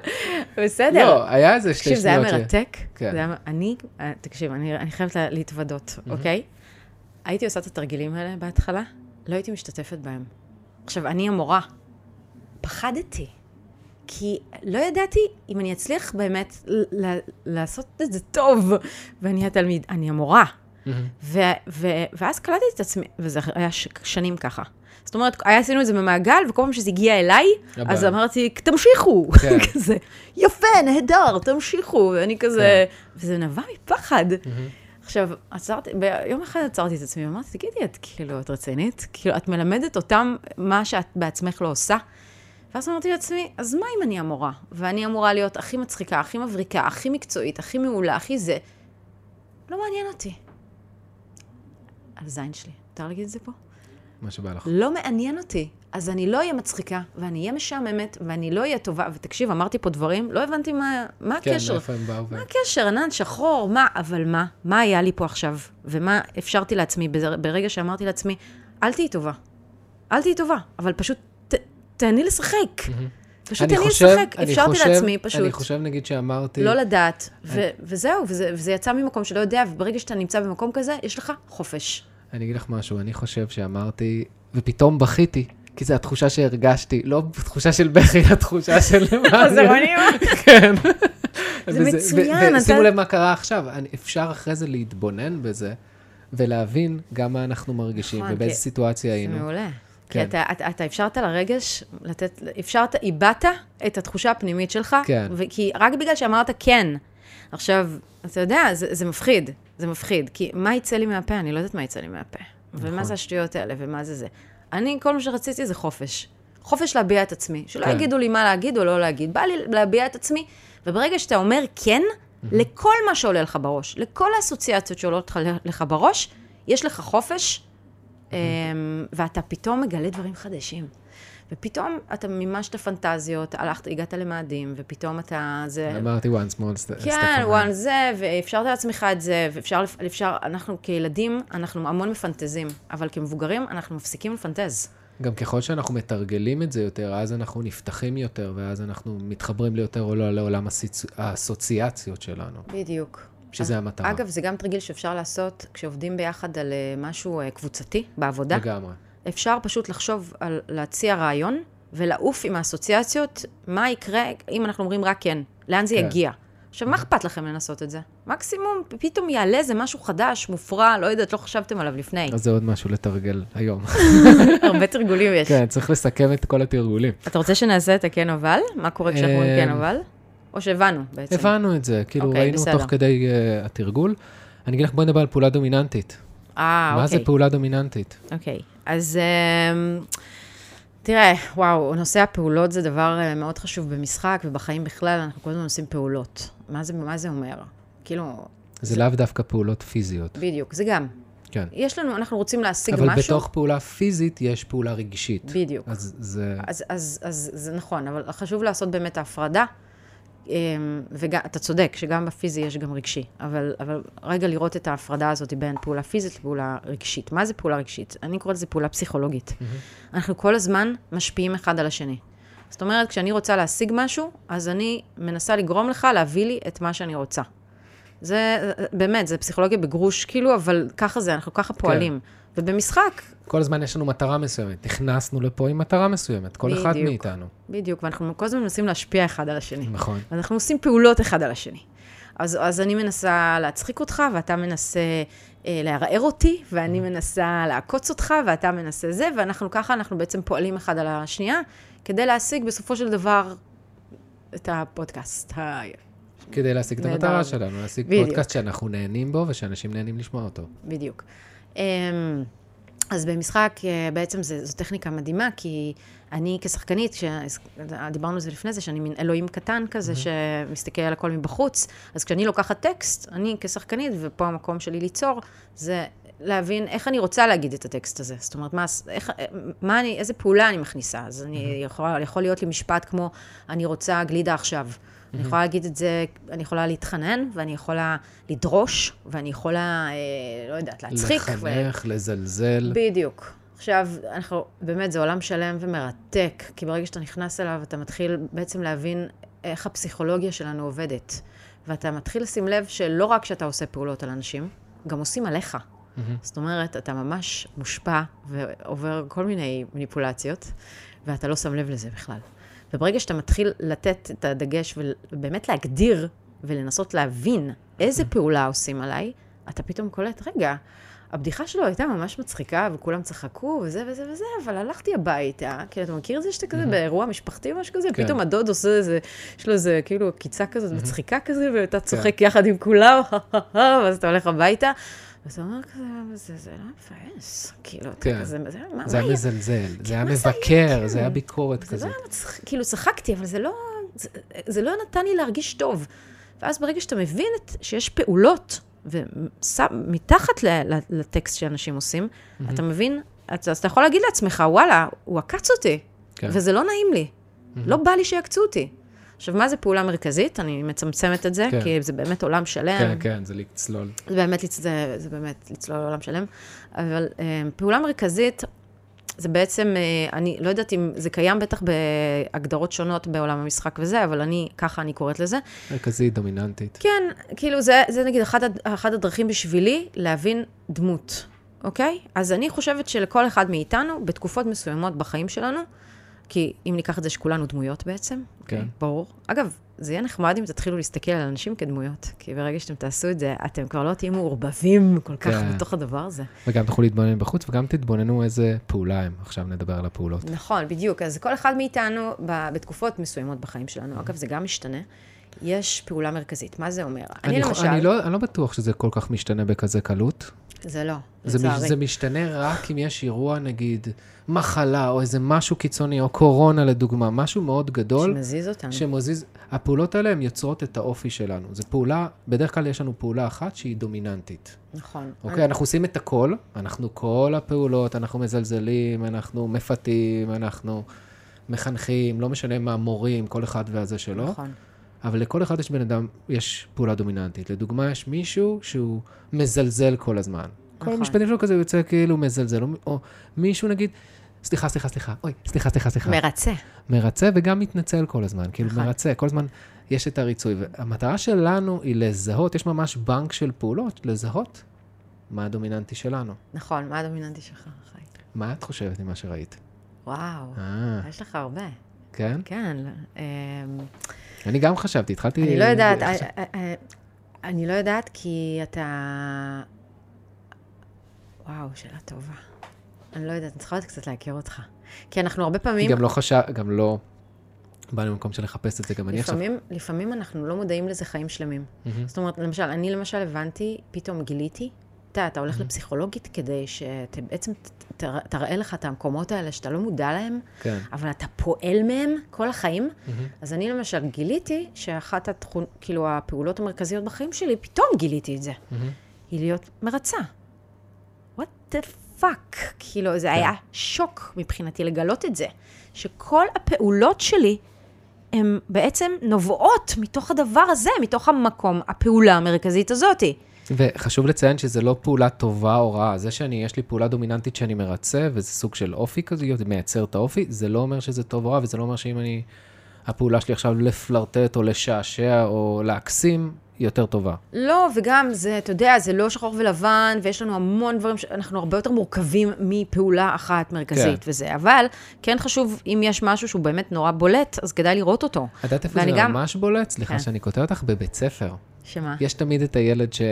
בסדר. לא, היה איזה שתי תקשיב, זה היה שניות. מרתק. כן. זה היה, אני, אה, תקשיב, אני, אני חייבת לה- להתוודות, אוקיי? הייתי עושה את התרגילים האלה בהתחלה, לא הייתי משתתפת בהם. עכשיו, אני המורה. פחדתי. כי לא ידעתי אם אני אצליח באמת לעשות את זה טוב, ואני התלמיד, אני המורה. מהמם. ו- ו- ואז קלטתי את עצמי, וזה היה ש- שנים ככה. זאת אומרת, היה עשינו את זה במעגל, וכל פעם שזה הגיע אליי, הבא. אז אמרתי, תמשיכו. כן. כזה, יפה, נהדר, תמשיכו. ואני כזה, וזה נבע מפחד. עכשיו, עצרתי, ביום אחד עצרתי את עצמי, ואמרתי, תגידי, את כאילו, את רצינית? כאילו, את מלמדת אותם מה שאת בעצמך לא עושה? ואז אמרתי לעצמי, אז מה אם אני המורה? ואני אמורה להיות הכי מצחיקה, הכי מבריקה, הכי מקצועית, הכי מעולה, הכי זה. לא מעניין אותי. על זין שלי. מותר להגיד את זה פה? מה שבא לך. לא מעניין אותי. אז אני לא אהיה מצחיקה, ואני אהיה משעממת, ואני לא אהיה טובה. ותקשיב, אמרתי פה דברים, לא הבנתי מה, מה כן, הקשר. מאיפה הם באו. מה הקשר, ענן שחור, מה, אבל מה? מה היה לי פה עכשיו? ומה אפשרתי לעצמי ברגע שאמרתי לעצמי, אל תהיי טובה. אל תהיי טובה, אבל פשוט תהני לשחק. פשוט תהני חושב- לשחק. אפשרתי חושב- לעצמי פשוט. אני חושב, נגיד, שאמרתי... לא לדעת, ו- וזהו, וזה, וזה יצא ממקום שלא יודע, וברגע שאתה נמצא במקום כזה, יש לך חופש. אני אגיד לך משהו, אני חושב שאמרתי, ופתאום בכיתי, כי זו התחושה שהרגשתי, לא תחושה של בכי, התחושה של... חזרונים? כן. זה וזה- מצוין, ו- ושימו לב מה קרה עכשיו, אפשר אחרי זה להתבונן בזה, ולהבין גם מה אנחנו מרגישים, נכון, ובאיזה סיטואציה זה היינו. כי כן. אתה, אתה, אתה אפשרת לרגש לתת, אפשרת, איבדת את התחושה הפנימית שלך, כן. כי רק בגלל שאמרת כן. עכשיו, אתה יודע, זה, זה מפחיד, זה מפחיד, כי מה יצא לי מהפה? אני לא יודעת מה יצא לי מהפה. ומה נכון. זה השטויות האלה, ומה זה זה. אני, כל מה שרציתי זה חופש. חופש להביע את עצמי. שלא כן. יגידו לי מה להגיד או לא להגיד. בא לי להביע את עצמי, וברגע שאתה אומר כן, לכל מה שעולה לך בראש, לכל האסוציאציות שעולות לך- בראש, יש לך חופש, ואתה פתאום מגלה דברים חדשים. ופתאום אתה מימשת פנטזיות, הלכת, הגעת למאדים, ופתאום אתה... זה... אמרתי one small step. כן, וואן זה, ואפשרת לעצמך את זה, ואפשר, אפשר, אנחנו כילדים, אנחנו המון מפנטזים, אבל כמבוגרים, אנחנו מפסיקים לפנטז. גם ככל שאנחנו מתרגלים את זה יותר, אז אנחנו נפתחים יותר, ואז אנחנו מתחברים ליותר או לא לעולם האסוציאציות שלנו, בדיוק. שזה המטרה. אגב, זה גם תרגיל שאפשר לעשות כשעובדים ביחד על אה, משהו אה, קבוצתי בעבודה. לגמרי. אפשר פשוט לחשוב על להציע רעיון ולעוף עם האסוציאציות, מה יקרה אם אנחנו אומרים רק כן, לאן זה כן. יגיע. עכשיו, מה אכפת לכם לנסות את זה? מקסימום, פתאום יעלה איזה משהו חדש, מופרע, לא יודעת, לא חשבתם עליו לפני. אז זה עוד משהו לתרגל היום. הרבה תרגולים יש. כן, צריך לסכם את כל התרגולים. אתה רוצה שנעשה את הכן אבל? מה קורה כשאנחנו אומרים כן אמ, אבל? או שהבנו בעצם? הבנו את זה, כאילו אוקיי, ראינו בסדר. תוך כדי uh, התרגול. אני אגיד לך, בואי נדבר על פעולה דומיננטית. אה, מה זה אוקיי. פעולה דומיננטית? אוקיי, אז אמ, תראה, וואו, נושא הפעולות זה דבר אה, מאוד חשוב במשחק ובחיים בכלל, אנחנו כל הזמן עושים פעולות. מה זה, מה זה אומר? כאילו, זה לאו דווקא פעולות פיזיות. בדיוק, זה גם. כן. יש לנו, אנחנו רוצים להשיג אבל משהו. בתוך פעולה פיזית יש פעולה רגשית. בדיוק. אז זה... אז, אז, אז זה נכון, אבל חשוב לעשות באמת ההפרדה. וגם, אתה צודק, שגם בפיזי יש גם רגשי, אבל, אבל רגע לראות את ההפרדה הזאת בין פעולה פיזית לפעולה רגשית. מה זה פעולה רגשית? אני קוראת לזה פעולה פסיכולוגית. אנחנו כל הזמן משפיעים אחד על השני. זאת אומרת, כשאני רוצה להשיג משהו, אז אני מנסה לגרום לך להביא לי את מה שאני רוצה. זה, באמת, זה פסיכולוגיה בגרוש, כאילו, אבל ככה זה, אנחנו ככה פועלים. ובמשחק, כל הזמן יש לנו מטרה מסוימת. נכנסנו לפה עם מטרה מסוימת, כל אחד בדיוק. מאיתנו. בדיוק, ואנחנו כל הזמן מנסים להשפיע אחד על השני. נכון. אנחנו עושים פעולות אחד על השני. אז, אז אני מנסה להצחיק אותך, ואתה מנסה אה, לערער אותי, ואני מנסה לעקוץ אותך, ואתה מנסה זה, ואנחנו ככה, אנחנו בעצם פועלים אחד על השנייה, כדי להשיג בסופו של דבר את הפודקאסט. ה... כדי להשיג את. המטרה שלנו, להשיג בדיוק. פודקאסט שאנחנו נהנים בו ושאנשים נהנים לשמוע אותו. בדיוק. אמ, אז במשחק, אה, בעצם זה, זו טכניקה מדהימה, כי אני כשחקנית, כשדיברנו על זה לפני זה, שאני מין אלוהים קטן כזה, שמסתכל על הכל מבחוץ, אז כשאני לוקחת טקסט, אני כשחקנית, ופה המקום שלי ליצור, זה להבין איך אני רוצה להגיד את הטקסט הזה. זאת אומרת, מה, איך, מה אני, איזה פעולה אני מכניסה. אז אני יכולה, יכול להיות לי משפט כמו, אני רוצה גלידה עכשיו. אני יכולה להגיד את זה, אני יכולה להתחנן, ואני יכולה לדרוש, ואני יכולה, אה, לא יודעת, להצחיק. ו- לחנך, לזלזל. בדיוק. עכשיו, אנחנו, באמת, זה עולם שלם ומרתק, כי ברגע שאתה נכנס אליו, אתה מתחיל בעצם להבין איך הפסיכולוגיה שלנו עובדת. ואתה מתחיל לשים לב שלא רק שאתה עושה פעולות על אנשים, גם עושים עליך. זאת אומרת, אתה ממש מושפע ועובר כל מיני מניפולציות, ואתה לא שם לב לזה בכלל. וברגע שאתה מתחיל לתת את הדגש ובאמת להגדיר ולנסות להבין איזה פעולה עושים עליי, אתה פתאום קולט, רגע, הבדיחה שלו הייתה ממש מצחיקה, וכולם צחקו, וזה וזה וזה, אבל הלכתי הביתה, כאילו, אתה מכיר את זה שאתה כזה באירוע משפחתי או משהו כזה? כן. פתאום הדוד עושה איזה, יש לו איזה, כאילו, עקיצה כזאת מצחיקה כזה, ואתה צוחק יחד עם כולם, ואז אתה הולך הביתה. ואתה אומר כזה, זה, זה לא מבאס, כאילו, כן. כזה, זה, מה, זה מה היה מזלזל, זה היה זה היה? מבקר, כן. זה היה ביקורת זה כזאת. לא היה מצחיק, כאילו צחקתי, אבל זה לא, זה, זה לא נתן לי להרגיש טוב. ואז ברגע שאתה מבין את, שיש פעולות, ומתחת לטקסט שאנשים עושים, mm-hmm. אתה מבין, אז אז אתה יכול להגיד לעצמך, וואלה, הוא עקץ אותי, כן. וזה לא נעים לי. Mm-hmm. לא בא לי שיעקצו אותי. עכשיו, מה זה פעולה מרכזית? אני מצמצמת את זה, כן. כי זה באמת עולם שלם. כן, כן, זה לצלול. זה באמת, זה, זה באמת לצלול לעולם שלם. אבל אה, פעולה מרכזית, זה בעצם, אה, אני לא יודעת אם זה קיים בטח בהגדרות שונות בעולם המשחק וזה, אבל אני, ככה אני קוראת לזה. מרכזית, דומיננטית. כן, כאילו זה, זה נגיד אחד, הד- אחד הדרכים בשבילי להבין דמות, אוקיי? אז אני חושבת שלכל אחד מאיתנו, בתקופות מסוימות בחיים שלנו, כי אם ניקח את זה שכולנו דמויות בעצם, כן. אוקיי, ברור. אגב, זה יהיה נחמד אם תתחילו להסתכל על אנשים כדמויות, כי ברגע שאתם תעשו את זה, אתם כבר לא תהיו מעורבבים כל כך כן. בתוך הדבר הזה. וגם תוכלו להתבונן בחוץ, וגם תתבוננו איזה פעולה הם. עכשיו נדבר על הפעולות. נכון, בדיוק. אז כל אחד מאיתנו, בתקופות מסוימות בחיים שלנו, אגב, זה גם משתנה, יש פעולה מרכזית. מה זה אומר? אני, חו- למשל... אני לא, אני לא בטוח שזה כל כך משתנה בכזה קלות. זה לא, לצערי. זה משתנה רק אם יש אירוע, נגיד, מחלה, או איזה משהו קיצוני, או קורונה לדוגמה, משהו מאוד גדול, שמזיז אותנו. שמזיז, הפעולות האלה הן יוצרות את האופי שלנו. זו פעולה, בדרך כלל יש לנו פעולה אחת שהיא דומיננטית. נכון. אוקיי, אנחנו עושים את הכל, אנחנו כל הפעולות, אנחנו מזלזלים, אנחנו מפתים, אנחנו מחנכים, לא משנה מה, מורים, כל אחד והזה שלו. נכון. אבל לכל אחד יש בן אדם, יש פעולה דומיננטית. לדוגמה, יש מישהו שהוא מזלזל כל הזמן. כל נכון. המשפטים שלו כזה יוצא כאילו מזלזל, או, או מישהו נגיד, סליחה, סליחה, סליחה, אוי, סליחה, סליחה, סליחה. מרצה. מרצה וגם מתנצל כל הזמן, כאילו נכון. מרצה, כל הזמן יש את הריצוי. והמטרה שלנו היא לזהות, יש ממש בנק של פעולות, לזהות מה הדומיננטי שלנו. נכון, מה הדומיננטי שלך, חי? מה את חושבת ממה שראית? וואו, אה, יש לך הרבה. כן? כן. אמ, אני גם חשבתי, התחלתי... אני לא יודעת, אה, אה, אה, אני לא יודעת כי אתה... וואו, שאלה טובה. אני לא יודעת, אני צריכה עוד קצת להכיר אותך. כי אנחנו הרבה פעמים, גם לא חשב, גם לא באנו למקום של לחפש את זה, גם אני עכשיו... לפעמים, אנחנו לא מודעים לזה חיים שלמים. מהמם. זאת אומרת, למשל, אני למשל הבנתי, פתאום גיליתי, אתה אתה הולך לפסיכולוגית כדי שבעצם תראה לך את המקומות האלה שאתה לא מודע להם, כן. אבל אתה פועל מהם כל החיים. מהמם. אז אני למשל גיליתי שאחת התכון, כאילו הפעולות המרכזיות בחיים שלי, פתאום גיליתי את זה, מהמם. היא להיות מרצה. what the fuck? כאילו, זה היה שוק מבחינתי לגלות את זה, שכל הפעולות שלי הן בעצם נובעות מתוך הדבר הזה, מתוך המקום, הפעולה המרכזית הזאתי. וחשוב לציין שזה לא פעולה טובה או רעה. זה שאני, יש לי פעולה דומיננטית שאני מרצה, וזה סוג של אופי כזה, זה מייצר את האופי, זה לא אומר שזה טוב או רע, וזה לא אומר שאם אני... הפעולה שלי עכשיו לפלרטט או לשעשע או להקסים, יותר טובה. לא, וגם זה, אתה יודע, זה לא שחור ולבן, ויש לנו המון דברים, אנחנו הרבה יותר מורכבים מפעולה אחת מרכזית כן. וזה, אבל כן חשוב, אם יש משהו שהוא באמת נורא בולט, אז כדאי לראות אותו. את יודעת איפה זה גם- ממש בולט? סליחה כן. שאני קוטע אותך, בבית ספר. שמה? יש תמיד את הילד ש...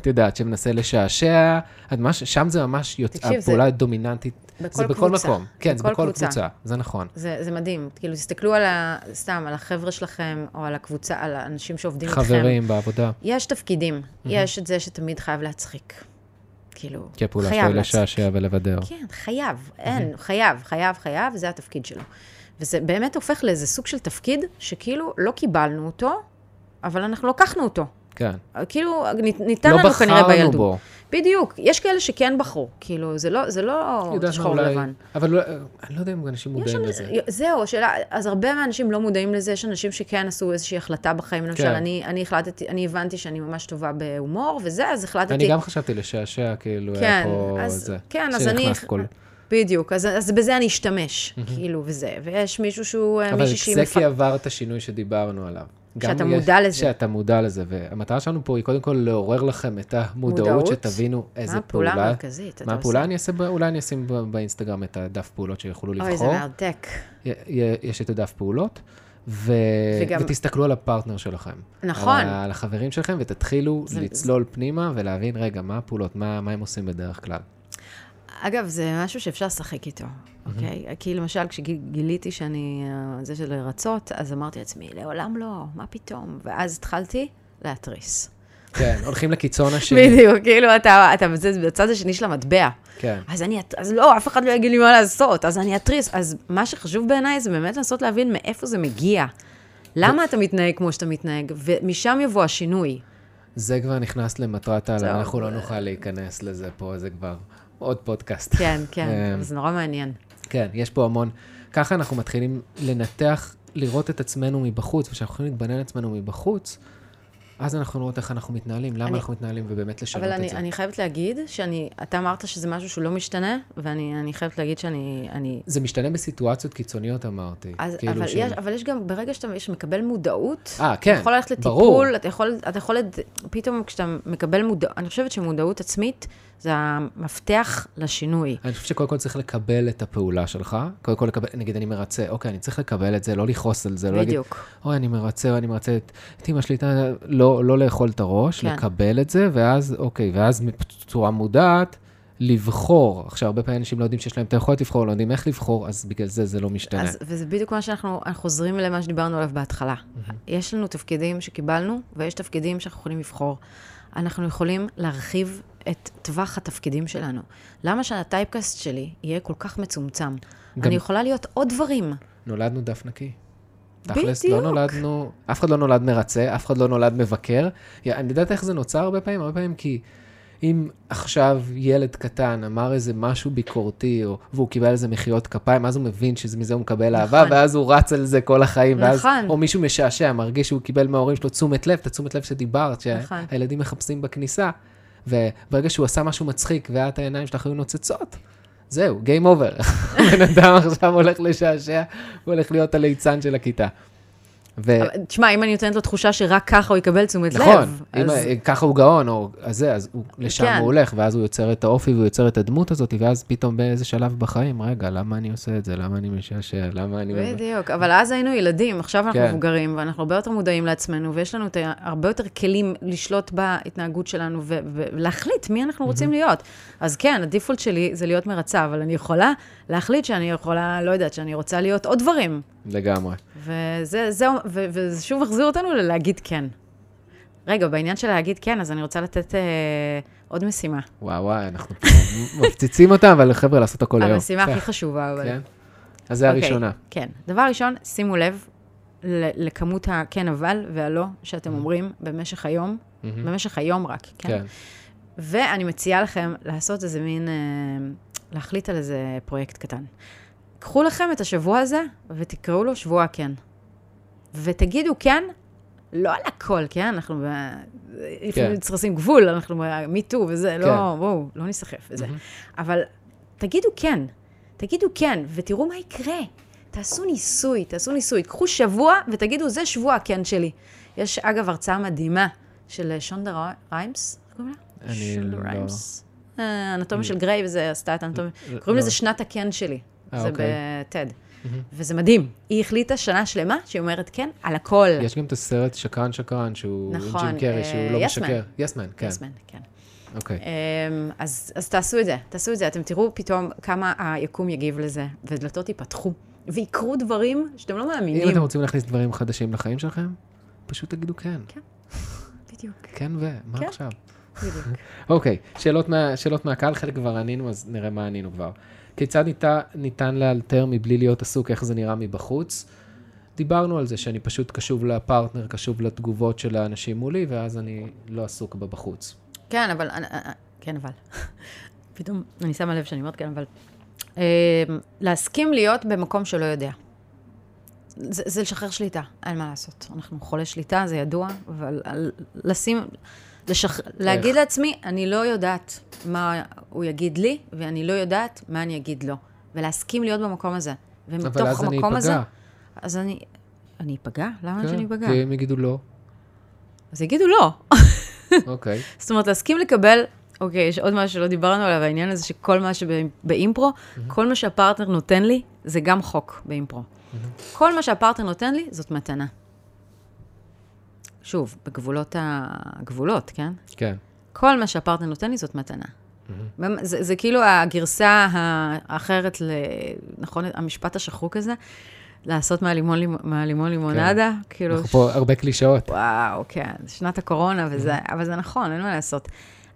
את יודעת, שמנסה לשעשע, ממש, שם זה ממש יוצא, תקשיב, זה- הפעולה הדומיננטית. בכל זה בכל קבוצה. מקום. כן, זה בכל בכל קבוצה. קבוצה, זה נכון. זה, זה מדהים. כאילו, תסתכלו על ה... סתם, על החבר'ה שלכם, או על הקבוצה, על האנשים שעובדים איתכם. חברים בעבודה. יש תפקידים. יש את זה שתמיד חייב להצחיק. כאילו, כי הפעולה חייב שלו היא. לשעשע ולבדר. כן, חייב. אין, חייב, חייב, חייב, זה התפקיד שלו. וזה באמת הופך לאיזה סוג של תפקיד, שכאילו לא קיבלנו אותו, אבל אנחנו לקחנו אותו. כן. כאילו, ניתן לא לנו כנראה בחרנו בילדות. בו. בדיוק, יש כאלה שכן בחרו, כאילו, זה לא, זה לא שחור אולי- לבן. אבל לא- אני לא יודע אם אנשים מודעים לזה. זהו, השאלה, אז הרבה מהאנשים לא מודעים לזה, יש אנשים שכן עשו איזושהי החלטה בחיים, למשל, כן. אני, אני החלטתי, אני הבנתי שאני ממש טובה בהומור, וזה, אז החלטתי... אני גם חשבתי לשעשע, כאילו, היה כן, פה אז, זה. כן, אז אני... כל- בדיוק, אז, אז בזה אני אשתמש, כאילו, וזה. ויש מישהו שהוא, אה, אבל מישהי שהיא... זה מפ- כי עבר את השינוי שדיברנו עליו. שאתה יש- מודע לזה. שאתה מודע לזה, והמטרה שלנו פה היא קודם כל לעורר לכם את המודעות, מודעות. שתבינו איזה מה הפעולה פעולה. המרכזית? אתה מה עושה? הפעולה? אני אעשה, אולי אני אשים באינסטגרם את הדף פעולות שיוכלו אוי, זה לבחור. מרתק. יש את הדף פעולות, ו... וגם- ותסתכלו על הפרטנר שלכם. נכון. על, על החברים שלכם, ותתחילו זה- לצלול פנימה ולהבין, רגע, מה הפעולות, מה, מה הם עושים בדרך כלל. אגב, זה משהו שאפשר לשחק איתו, אוקיי? כי למשל, כשגיליתי שאני, אה, זה של לרצות, אז אמרתי לעצמי, לעולם לא, מה פתאום? ואז התחלתי להתריס. כן, הולכים לקיצון השני. בדיוק, כאילו, אתה, אתה בצד- בצד השני של המטבע. כן. אז אני, אז לא, אף אחד לא יגיד לי מה לעשות, אז אני אתריס. אז מה שחשוב בעיניי זה באמת לנסות להבין מאיפה זה מגיע. למה אתה מתנהג כמו שאתה מתנהג, ומשם יבוא השינוי. זה כבר נכנס למטרת העל, טוב. אנחנו לא נוכל להיכנס לזה פה, זה כבר עוד פודקאסט. כן, כן, אמ, זה נורא מעניין. כן, יש פה המון. ככה אנחנו מתחילים לנתח, לראות את עצמנו מבחוץ, וכשאנחנו יכולים להתבונן על עצמנו מבחוץ, אז אנחנו נראות איך אנחנו מתנהלים, למה אני- אנחנו מתנהלים, ובאמת לשנות אבל את אני, זה. אני חייבת להגיד שאני, אתה אמרת שזה משהו שהוא לא משתנה, ואני אני חייבת להגיד שאני, אני, זה משתנה בסיטואציות קיצוניות, אמרתי. אז, כאילו אבל, של- יש, אבל יש גם, ברגע שאתה יש, מקבל מודעות, אה, כן, אתה יכול ללכת ברור. לטיפול, אתה יכול, אתה יכול, פתאום כשאתה מקבל מודעות, אני חושבת שמודעות עצמית זה המפתח לשינוי. אני חושב שקודם כל צריך לקבל את הפעולה שלך. קודם כל לקבל, נגיד אני מרצה, אוקיי, אני צריך לקבל את זה, לא לכעוס על זה, לא להגיד, בדיוק. אוי, אני מרצה, אוי, אני מרצה את את אמא שלי, לא, לא לאכול את הראש, כן. לקבל את זה, ואז, אוקיי, ואז בצורה מודעת, לבחור. עכשיו, הרבה פעמים אנשים לא יודעים שיש להם את היכולת לבחור, לא יודעים איך לבחור, אז בגלל זה זה לא משתנה. אז, וזה בדיוק מה שאנחנו אנחנו חוזרים למה שדיברנו עליו בהתחלה. יש לנו תפקידים שקיבלנו, ויש תפקידים שאנחנו יכולים לבחור. אנחנו יכולים להרחיב את טווח התפקידים שלנו. למה שהטייפקאסט שלי יהיה כל כך מצומצם? אני יכולה להיות עוד דברים. נולדנו דף נקי. תכלס, בדיוק. לא נולדנו, אף אחד לא נולד מרצה, אף אחד לא נולד מבקר. אני יודעת איך זה נוצר הרבה פעמים? הרבה פעמים כי אם עכשיו ילד קטן אמר איזה משהו ביקורתי, או, והוא קיבל על זה מחיאות כפיים, אז הוא מבין שמזה הוא מקבל אהבה, נכון. ואז הוא רץ על זה כל החיים. ואז, נכון. או מישהו משעשע, מרגיש שהוא קיבל מההורים שלו תשומת לב, את התשומת לב שדיברת, נכון. שהילדים מחפשים בכניסה. וברגע שהוא עשה משהו מצחיק, ואת העיניים שלך היו נוצצות, זהו, Game over. בן אדם עכשיו הולך לשעשע, הוא הולך להיות הליצן של הכיתה. ו... תשמע, אם אני נותנת לו תחושה שרק ככה הוא יקבל תשומת לב, נכון, אם אז... ככה הוא גאון, או אז זה, אז הוא, לשם כן. הוא הולך, ואז הוא יוצר את האופי והוא יוצר את הדמות הזאת, ואז פתאום באיזה שלב בחיים, רגע, למה אני עושה את זה? למה אני משעשע? למה אני... בדיוק, אבל אז היינו ילדים, עכשיו אנחנו כן. מבוגרים, ואנחנו הרבה יותר מודעים לעצמנו, ויש לנו הרבה יותר כלים לשלוט בהתנהגות שלנו ולהחליט מי אנחנו רוצים להיות. אז כן, הדיפולט שלי זה להיות מרצה, אבל אני יכולה להחליט שאני יכולה, לא יודעת, שאני רוצה להיות עוד דברים. לגמרי. וזה, זהו, ו- וזה שוב מחזיר אותנו ללהגיד כן. רגע, בעניין של להגיד כן, אז אני רוצה לתת אה, עוד משימה. וואו, וואי, אנחנו מפציצים אותם, אבל חבר'ה, לעשות הכל היום. המשימה הכי כן. חשובה, אבל... כן? אז זה אוקיי, הראשונה. כן. דבר ראשון, שימו לב לכמות הכן אבל והלא שאתם אומרים במשך היום, מהמם. במשך היום רק, כן? כן. ואני מציעה לכם לעשות איזה מין, אה, להחליט על איזה פרויקט קטן. קחו לכם את השבוע הזה ותקראו לו שבוע כן. ותגידו כן, לא על הכל, כן? אנחנו. לפעמים צריך לשים גבול, אנחנו ב-MeToo וזה, לא, בואו, לא ניסחף וזה. מהמם. אבל תגידו כן, תגידו כן, ותראו מה יקרה. תעשו ניסוי, תעשו ניסוי. קחו שבוע ותגידו, זה שבוע הכן שלי. יש, אגב, הרצאה מדהימה של שונדה ריימס, איך קוראים לה? שונדה לא- ריימס. אה, אנטומיה של גריי, וזה עשתה את האנטומיה. לא. קוראים לזה שנת הכן שלי. אה, זה אוקיי. ב TED. וזה מדהים. היא החליטה שנה שלמה שהיא אומרת כן על הכל. יש גם את הסרט שקרן שקרן, שהוא עם נכון, ג'ים קרי, אה, שהוא לא Yes משקר. Yes Man, כן. Yes Man, כן. אוקיי. אמ, אז, אז תעשו את זה, תעשו את זה, אתם תראו פתאום כמה היקום יגיב לזה, ודלתות ייפתחו, ויקרו דברים שאתם לא אם מאמינים. אתם רוצים להכניס דברים חדשים לחיים שלכם, פשוט תגידו כן. בדיוק, כן ו... מה כן. עכשיו? בדיוק. אוקיי, שאלות, מה, שאלות מהקהל, חלק כבר ענינו, אז נראה מה ענינו כבר. כיצד ניתן, ניתן לאלתר מבלי להיות עסוק, איך זה נראה מבחוץ? דיברנו על זה שאני פשוט קשוב לפרטנר, קשוב לתגובות של האנשים מולי, ואז אני לא עסוק בבחוץ. כן, אבל, אה, אה, כן, אבל. פתאום אני שמה לב שאני אומרת כן, אבל. להסכים להיות במקום שלא יודע. זה, זה לשחרר שליטה, אין מה לעשות. אנחנו חולי שליטה, זה ידוע, אבל לשים, לשח... להגיד לעצמי, אני לא יודעת מה הוא יגיד לי, ואני לא יודעת מה אני אגיד לו. ולהסכים להיות במקום הזה. אבל ומתוך אז אני המקום הזה... אפגע. אז אני... אני אפגע? למה כן, שאני אפגע? כי הם יגידו לא. אז יגידו לא. אוקיי. זאת אומרת, להסכים לקבל, אוקיי, יש עוד משהו שלא דיברנו עליו, העניין הזה שכל מה שבאימפרו, כל מה שהפרטנר נותן לי, זה גם חוק באימפרו. כל מה שהפרטנר נותן לי, זאת מתנה. שוב, בגבולות הגבולות, כן? כן. כל מה שהפרטנר נותן לי, זאת מתנה. זה, זה כאילו הגרסה האחרת, ל, נכון, המשפט השחוק הזה, לעשות מהלימון, לימ- מהלימון לימונדה, כאילו, אנחנו פה הרבה קלישאות. וואו, כן, שנת הקורונה וזה, אבל זה נכון, אין מה לעשות.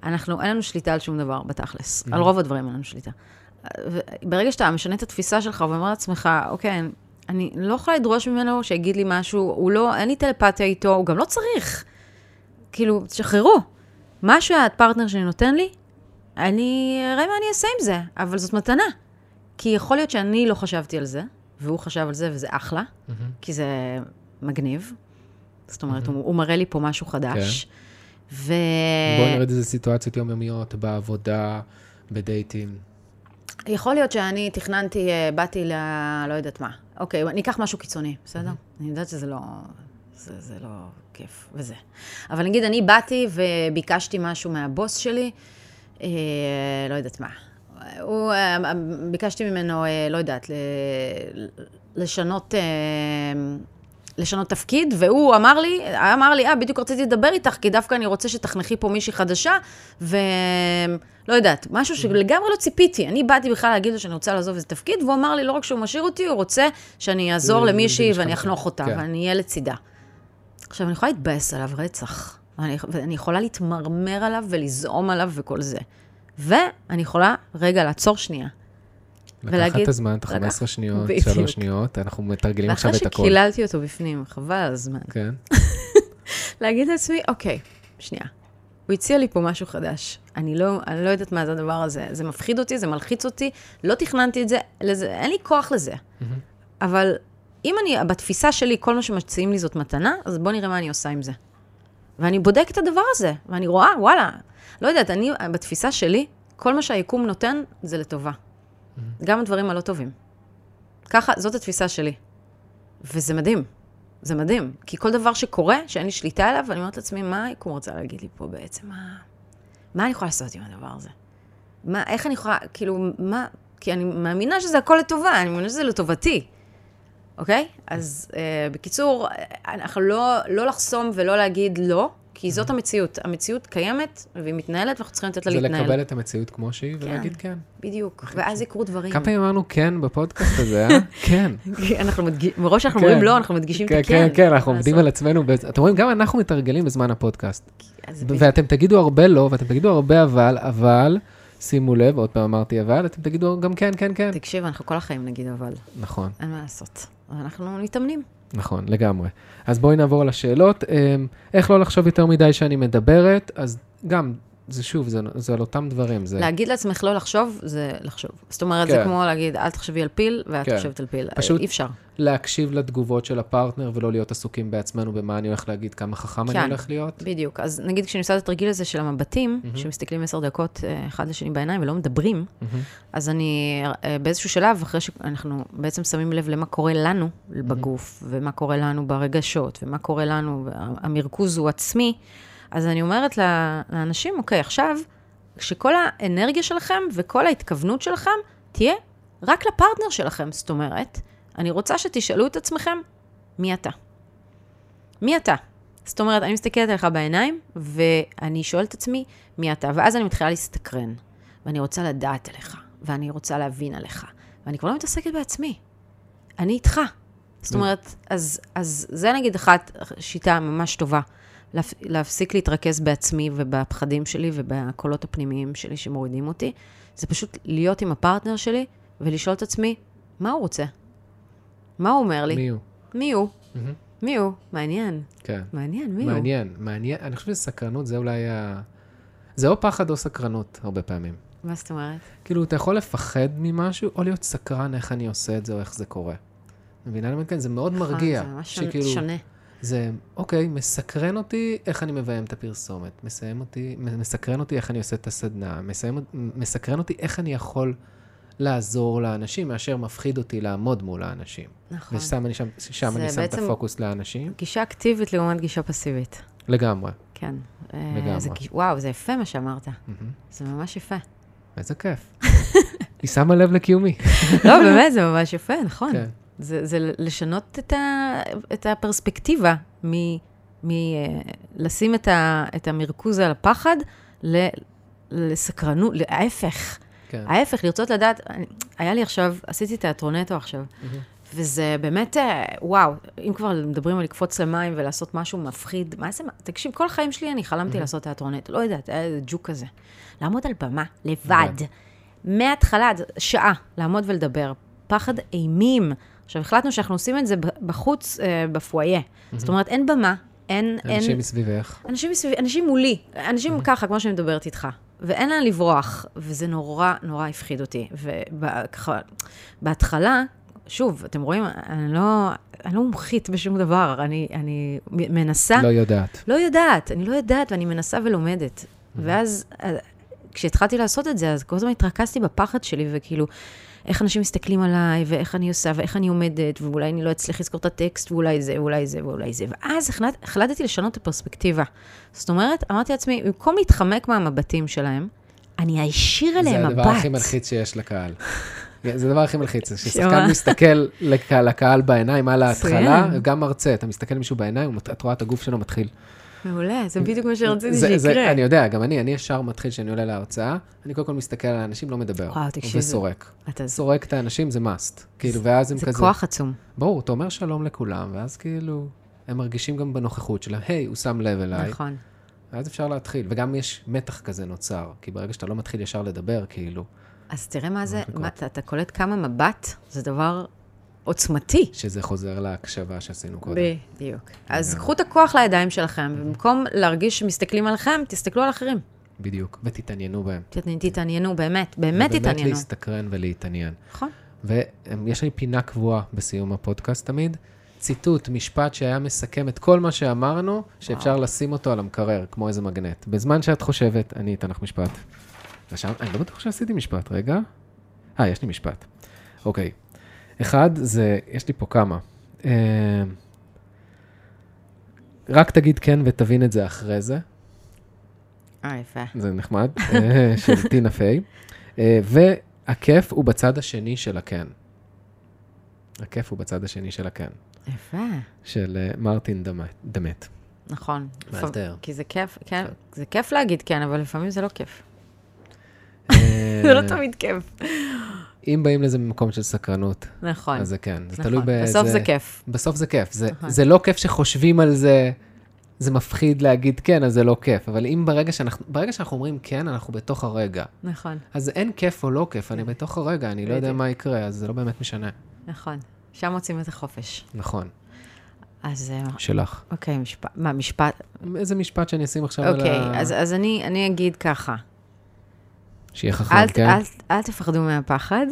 אנחנו, אין לנו שליטה על שום דבר, בתכלס. על רוב הדברים אין לנו שליטה. ברגע שאתה משנה את התפיסה שלך ואומר לעצמך, אוקיי, אני לא יכולה לדרוש ממנו שיגיד לי משהו, הוא לא, אין לי טלפתיה איתו, הוא גם לא צריך. כאילו, תשחררו. מה שהפרטנר שלי נותן לי, אני אראה מה אני אעשה עם זה, אבל זאת מתנה. כי יכול להיות שאני לא חשבתי על זה, והוא חשב על זה, וזה אחלה, כי זה מגניב. זאת אומרת, הוא, הוא מראה לי פה משהו חדש. ו... בואו נרד איזה סיטואציות יומיומיות, בעבודה, בדייטים. יכול להיות שאני תכננתי, אה, באתי ל... לא יודעת מה. אוקיי, ניקח משהו קיצוני, בסדר? אני יודעת שזה לא... זה, זה לא כיף, וזה. אבל נגיד, אני באתי וביקשתי משהו מהבוס שלי, אה, לא יודעת מה. הוא, אה, ביקשתי ממנו, אה, לא יודעת, ל, לשנות... אה, לשנות תפקיד, והוא אמר לי, אמר לי, אה, בדיוק רציתי לדבר איתך, כי דווקא אני רוצה שתחנכי פה מישהי חדשה, ולא יודעת, משהו שלגמרי לא ציפיתי. אני באתי בכלל להגיד לו שאני רוצה לעזוב איזה תפקיד, והוא אמר לי, לא רק שהוא משאיר אותי, הוא רוצה שאני אעזור זה- למישהי ואני אחנוך. אותה, כן. ואני אהיה לצידה. עכשיו, אני יכולה להתבאס עליו רצח, ואני, ואני יכולה להתמרמר עליו ולזעום עליו וכל זה. ואני יכולה, רגע, לעצור שנייה. לקחת ולהגיד- את הזמן, את ה-15 לקח- שניות, בדיוק. 3 שניות, אנחנו מתרגלים עכשיו ואחרי את הכל. שקיללתי אותו בפנים, חבל על הזמן. כן. להגיד לעצמי, אוקיי, שנייה. הוא הציע לי פה משהו חדש. אני לא, אני לא יודעת מה זה הדבר הזה. זה מפחיד אותי, זה מלחיץ אותי, לא תכננתי את זה, לזה, אין לי כוח לזה. אבל אם אני, בתפיסה שלי, כל מה שמציעים לי זאת מתנה, אז בואו נראה מה אני עושה עם זה. ואני בודקת את הדבר הזה, ואני רואה, וואלה, לא יודעת, אני, בתפיסה שלי, כל מה שהיקום נותן זה לטובה. גם הדברים הלא טובים. ככה, זאת התפיסה שלי. וזה מדהים. זה מדהים. כי כל דבר שקורה, שאין לי שליטה עליו, אני אומרת לעצמי, מה היקום רוצה להגיד לי פה בעצם? מה, מה אני יכולה לעשות עם הדבר הזה? מה, איך אני יכולה, כאילו, מה, כי אני מאמינה שזה הכל לטובה, אני מאמינה שזה לטובתי, אוקיי? אז אה, בקיצור, אנחנו לא, לא לחסום ולא להגיד לא, כי זאת המציאות. המציאות קיימת, והיא מתנהלת, ואנחנו צריכים לתת לה זה להתנהל. לקבל את המציאות כמו שהיא ולהגיד כן. בדיוק, ואז יקרו דברים. כמה פעמים אמרנו כן בפודקאסט הזה, אה? כן. אנחנו מדגישים, מראש אנחנו כן. אומרים לא, אנחנו מדגישים את כן, הכן. כן, כן, אנחנו מה עובדים לעשות? על עצמנו. אתם רואים, גם אנחנו מתרגלים בזמן הפודקאסט. זה. ואתם תגידו הרבה לא, ואתם תגידו הרבה אבל, אבל, שימו לב, עוד פעם אמרתי אבל, אתם תגידו גם כן, כן, כן. תקשיב, אנחנו כל החיים נגיד אבל, נכון, אין מה לעשות. אנחנו מתאמנים. נכון, לגמרי. אז בואי נעבור לשאלות. אמ, איך לא לחשוב יותר מדי שאני מדברת? אז גם, זה שוב, זה, זה על אותם דברים. זה... להגיד לעצמך לא לחשוב, זה לחשוב. זאת אומרת, זה כן. כמו להגיד, אל תחשבי על פיל, ואת כן. חושבת על פיל. פשוט- אי אפשר. להקשיב לתגובות של הפרטנר ולא להיות עסוקים בעצמנו במה אני הולך להגיד, כמה חכם אני כן. הולך להיות. בדיוק. אז נגיד כשאני עושה את התרגיל הזה של המבטים, מהמם. שמסתכלים עשר דקות אה, אחד לשני בעיניים ולא מדברים, מהמם. אז אני אה, באיזשהו שלב, אחרי שאנחנו בעצם שמים לב למה קורה לנו בגוף, ומה קורה לנו ברגשות, ומה קורה לנו, המרכוז הוא עצמי, אז אני אומרת לאנשים, אוקיי, עכשיו, שכל האנרגיה שלכם וכל ההתכוונות שלכם תהיה רק לפרטנר שלכם. זאת אומרת, אני רוצה שתשאלו את עצמכם, מי אתה? מי אתה? זאת אומרת, אני מסתכלת עליך בעיניים, ואני שואלת את עצמי, מי אתה? ואז אני מתחילה להסתקרן, ואני רוצה לדעת עליך, ואני רוצה להבין עליך, ואני כבר לא מתעסקת בעצמי. אני איתך. זאת. אומרת, אז, אז זה נגיד אחת שיטה ממש טובה, להפסיק להתרכז בעצמי ובפחדים שלי ובקולות הפנימיים שלי שמורידים אותי, זה פשוט להיות עם הפרטנר שלי ולשאול את עצמי, מה הוא רוצה? מה הוא אומר לי? מי הוא? מי הוא? מהמם. מי הוא? מעניין. כן. מעניין, מי הוא? מעניין, מעניין. אני חושב שסקרנות זה אולי ה... זה או פחד או סקרנות, הרבה פעמים. מה זאת אומרת? כאילו, אתה יכול לפחד ממשהו, או להיות סקרן איך אני עושה את זה, או איך זה קורה. מבינה למה כן? זה מאוד מרגיע. נכון, זה ממש שכאילו, שונה. זה, אוקיי, מסקרן אותי איך אני מביים את הפרסומת, מסיים אותי, מסקרן אותי איך אני עושה את הסדנה, מסיים, מסקרן אותי איך אני יכול לעזור לאנשים, מאשר מפחיד אותי לעמוד מול האנשים. נכון. ושם אני שם, שם זה אני שם את הפוקוס לאנשים. גישה אקטיבית לעומת גישה פסיבית. לגמרי. כן. אה, לגמרי. זה גיש- וואו, זה יפה מה שאמרת. מהמם. זה ממש יפה. איזה כיף. היא שמה לב לקיומי. לא, באמת, זה ממש יפה, נכון. כן. זה, זה לשנות את, ה, את הפרספקטיבה מ... מ אה, את, ה, את המרכוז על הפחד ל, לסקרנות, ההפך. כן. ההפך, לרצות לדעת, היה לי עכשיו, עשיתי תיאטרונטו עכשיו, מהמם. וזה באמת, אה, וואו, אם כבר מדברים על לקפוץ למים ולעשות משהו מפחיד, מה זה, תקשיב, כל החיים שלי אני חלמתי לעשות תיאטרונטו, לא יודעת, היה איזה ג'וק כזה. לעמוד על במה, לבד, מההתחלה, עד שעה, לעמוד ולדבר. פחד אימים. עכשיו, החלטנו שאנחנו עושים את זה בחוץ, אה, בפואיה. זאת אומרת, אין במה, אין... אין אנשים מסביבך. אנשים מסביבי, אנשים מולי, אנשים ככה, כמו שאני מדברת איתך, ואין לאן לברוח, וזה נורא נורא הפחיד אותי. וככה, בהתחלה, שוב, אתם רואים, אני לא, אני לא מומחית בשום דבר, אני, אני מנסה, לא יודעת. לא יודעת, אני לא יודעת, ואני מנסה ולומדת. ואז, אה, כשהתחלתי לעשות את זה, אז כל הזמן התרכזתי בפחד שלי, וכאילו, איך אנשים מסתכלים עליי, ואיך אני עושה, ואיך אני עומדת, ואולי אני לא אצליח לזכור את הטקסט, ואולי זה, ואולי זה, ואולי זה. ואז החלט, החלטתי לשנות את הפרספקטיבה. זאת אומרת, אמרתי לעצמי, במקום להתחמק מהמבטים שלהם, אני אשיר אליהם זה מבט. הדבר הכי מלחיץ שיש לקהל. זה הדבר הכי מלחיץ, ששחקן? מסתכל לק- לקהל בעיניים על ההתחלה. גם מרצה, אתה מסתכל למישהו בעיניים, את רואה את הגוף שלו מתחיל. מעולה, זה בדיוק מה שרציתי זה- זה- שיקרה. אני יודע, גם אני, אני ישר מתחיל כשאני עולה להרצאה, אני קודם כל מסתכל על האנשים, לא מדבר. וואו, תקשיב, וסורק. אתה, סורק את האנשים, זה must. כאילו, ואז הם זה כזה... כוח עצום. ברור, אתה אומר שלום לכולם, ואז כאילו, הם מרגישים גם בנוכחות שלהם, היי, הוא שם לב אליי. נכון. ואז אפשר להתחיל. וגם יש מתח כזה נוצר, כי ברגע שאתה לא מתחיל ישר לדבר, כאילו, אז תראה מה זה. מה, אתה, אתה קולט כמה מבט, זה דבר עוצמתי. שזה חוזר להקשבה שעשינו קודם. בדיוק. אז קחו את הכוח לידיים שלכם, ובמקום להרגיש שמסתכלים עליכם, תסתכלו על אחרים. בדיוק, ותתעניינו בהם. תתעניינו, באמת, באמת ובאמת תתעניינו. להסתקרן ולהתעניין. נכון. ויש לי פינה קבועה בסיום הפודקאסט תמיד, ציטוט, משפט שהיה מסכם את כל מה שאמרנו, שאפשר לשים אותו על המקרר, כמו איזה מגנט. בזמן שאת חושבת, אני אתן לך משפט. אני לא בטוח שעשיתי משפט, רגע. אה, יש לי משפט. אוקיי. אחד, זה, יש לי פה כמה. אה, רק תגיד כן ותבין את זה אחרי זה, אה, יפה. זה נחמד, אה, של טינה פיי. אה, והכיף הוא בצד השני של הכן. הכיף הוא בצד השני של הכן, יפה. של מרטין דמת-. נכון. מאלתר. כי זה כיף, כן, זה כיף להגיד כן, אבל לפעמים זה לא כיף. זה לא תמיד כיף. אם באים לזה ממקום של סקרנות, נכון. אז זה כן. זה נכון. תלוי באיזה... בסוף זה כיף. בסוף זה כיף. זה, נכון. זה לא כיף שחושבים על זה, זה מפחיד להגיד כן, אז זה לא כיף. אבל אם ברגע שאנחנו, ברגע שאנחנו אומרים כן, אנחנו בתוך הרגע. נכון, אז אין כיף או לא כיף, אני בתוך הרגע, אני לא יודע. מה יקרה, אז זה לא באמת משנה. נכון. שם מוצאים את החופש. נכון, אז אה, שלך. אוקיי, משפט, מה, משפט? איזה משפט שאני אשים עכשיו על אוקיי, ה... אז, אז אני, אני אגיד ככה. שיהיה חכם, אל, כן? אל, אל תפחדו מהפחד,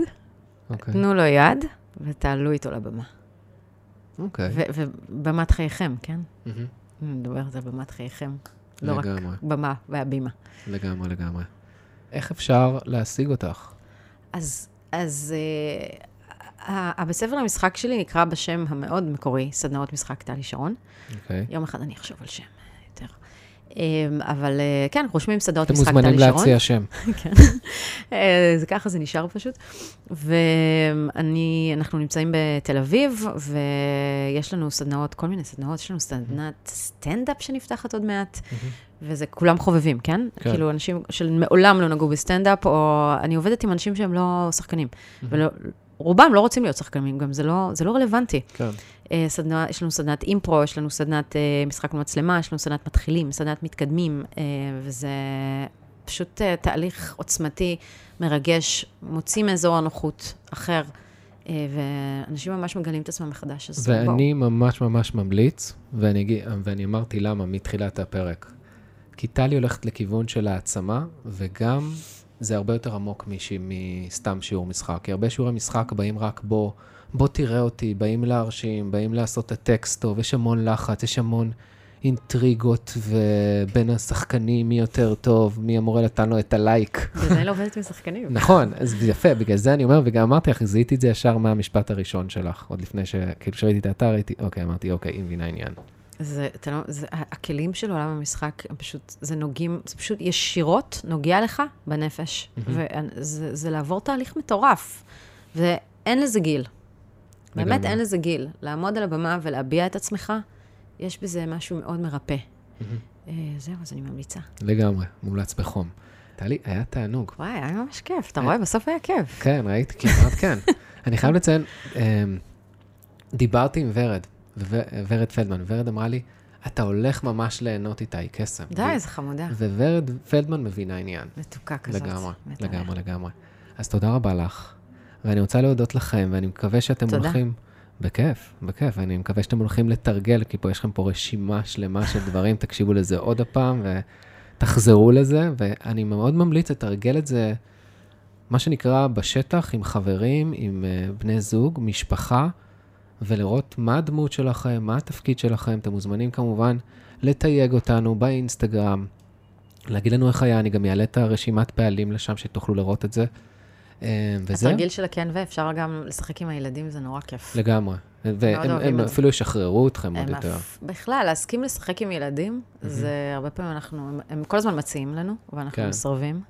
אוקיי. תנו לו יד ותעלו איתו לבמה. אוקיי. ו- ובמת חייכם, כן? מהמם. אני מדברת על במת חייכם. לא רק לגמרי, במה והבימה. לגמרי, לגמרי. איך אפשר להשיג אותך? אז, אז uh, הבית ספר למשחק שלי נקרא בשם המאוד מקורי, סדנאות משחק טלי שרון. אוקיי. יום אחד אני אחשוב על שם אבל uh, כן, רושמים סדנאות אתם משחק טלי שרון. מוזמנים להציע שם. כן. אה, זה ככה, זה נשאר פשוט. ואני, אנחנו נמצאים בתל אביב, ויש לנו סדנאות, כל מיני סדנאות, יש לנו סדנת סטנדאפ שנפתחת עוד מעט, וזה כולם חובבים, כן? כן. כאילו, אנשים שמעולם לא נגעו בסטנדאפ, או אני עובדת עם אנשים שהם לא שחקנים, ולא... רובם לא רוצים להיות שחקנים, גם זה לא, זה לא רלוונטי. כן. אה, סדנה, יש לנו סדנת אימפרו, יש לנו סדנת אה, משחק במצלמה, יש לנו סדנת מתחילים, סדנת מתקדמים, אה, וזה פשוט תהליך עוצמתי, מרגש, מוציא מאזור הנוחות אחר, ואנשים ממש מגלים את עצמם מחדש, אז בואו. ואני ממש ממש ממליץ, ואני, ואני אמרתי למה מתחילת הפרק. כי טלי הולכת לכיוון של העצמה, וגם זה הרבה יותר עמוק מש, מסתם שיעור משחק. כי הרבה שיעורי משחק באים רק בוא, בוא תראה אותי, באים להרשים, באים לעשות את הטקסט טוב, יש המון לחץ, יש המון אינטריגות בין השחקנים, מי יותר טוב, מי המורה נתן לו את הלייק. בגלל לא עובדת עם שחקנים. נכון, אז יפה, בגלל זה אני אומר, וגם אמרתי לך, זיהיתי את זה ישר מהמשפט הראשון שלך, עוד לפני ש... כאילו, כשראיתי את האתר, הייתי, אוקיי, אמרתי, אוקיי, היא מבינה עניין. זה, אתה לא, זה, הכלים של עולם המשחק, הם פשוט, זה נוגעים, זה פשוט ישירות נוגע לך בנפש. וזה זה לעבור תהליך מטורף. ואין לזה גיל. באמת לגמרי. אין לזה גיל. לעמוד על הבמה ולהביע את עצמך, יש בזה משהו מאוד מרפא. אה, זהו, אז אני ממליצה. לגמרי, מומלץ בחום. טלי, היה תענוג. וואי, היה ממש כיף. אתה רואה? בסוף היה כיף. כן, ראיתי, כמעט כן. אני חייב לציין, אמ, דיברתי עם ורד, ורד פלדמן, ורד אמרה לי, אתה הולך ממש ליהנות איתה, היא קסם. די, איזה חמודה. וורד פלדמן מבינה עניין. מתוקה כזאת. לגמרי. לגמרי, לגמרי. אז תודה רבה לך, ואני רוצה להודות לכם, ואני מקווה שאתם תודה. הולכים... בכיף, בכיף, אני מקווה שאתם הולכים לתרגל, כי פה יש לכם פה רשימה שלמה של דברים, תקשיבו לזה עוד הפעם ותחזרו לזה, ואני מאוד ממליץ לתרגל את זה, מה שנקרא, בשטח, עם חברים, עם uh, בני זוג, משפחה, ולראות מה הדמות שלכם, מה התפקיד שלכם. אתם מוזמנים כמובן לתייג אותנו באינסטגרם, להגיד לנו איך היה, אני גם אעלה את הרשימת פעלים לשם, שתוכלו לראות את זה. אה, וזהו. התרגיל של הכן ואפשר גם לשחק עם הילדים, זה נורא כיף. לגמרי. והם. אפילו ישחררו אתכם עוד יותר. בכלל, להסכים לשחק עם ילדים, זה הרבה פעמים אנחנו, הם, כל הזמן מציעים לנו, ואנחנו כן. מסרבים,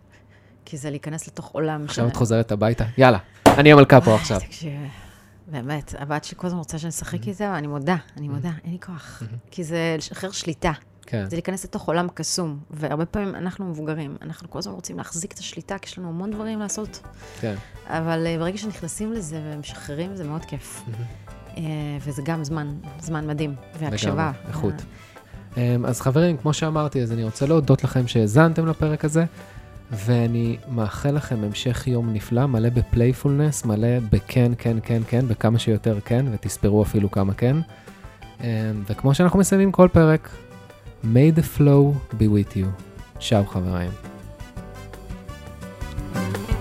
כי זה להיכנס לתוך עולם עכשיו את חוזרת הביתה, יאללה, אני המלכה פה עכשיו. תקשיב, באמת, הבת שלי כל הזמן רוצה שאני אשחק איתה, ואני מודה, אני מודה, אין לי כוח. כי זה לשחרר שליטה, כן, זה להיכנס לתוך עולם קסום, והרבה פעמים אנחנו מבוגרים, אנחנו כל הזמן רוצים להחזיק את השליטה, כי יש לנו המון דברים לעשות, כן. אבל אה, ברגע שנכנסים לזה ומשחררים, זה מאוד כיף. אה, וזה גם זמן, זמן מדהים, והקשבה. לגמרי, איכות. אמ, אז חברים, כמו שאמרתי, אז אני רוצה להודות לכם שהאזנתם לפרק הזה, ואני מאחל לכם המשך יום נפלא, מלא בפלייפולנס, מלא בכן, כן, כן, כן, בכמה שיותר כן, ותספרו אפילו כמה כן. אמ, וכמו שאנחנו מסיימים כל פרק, May the flow be with you. שאו חברים. thank you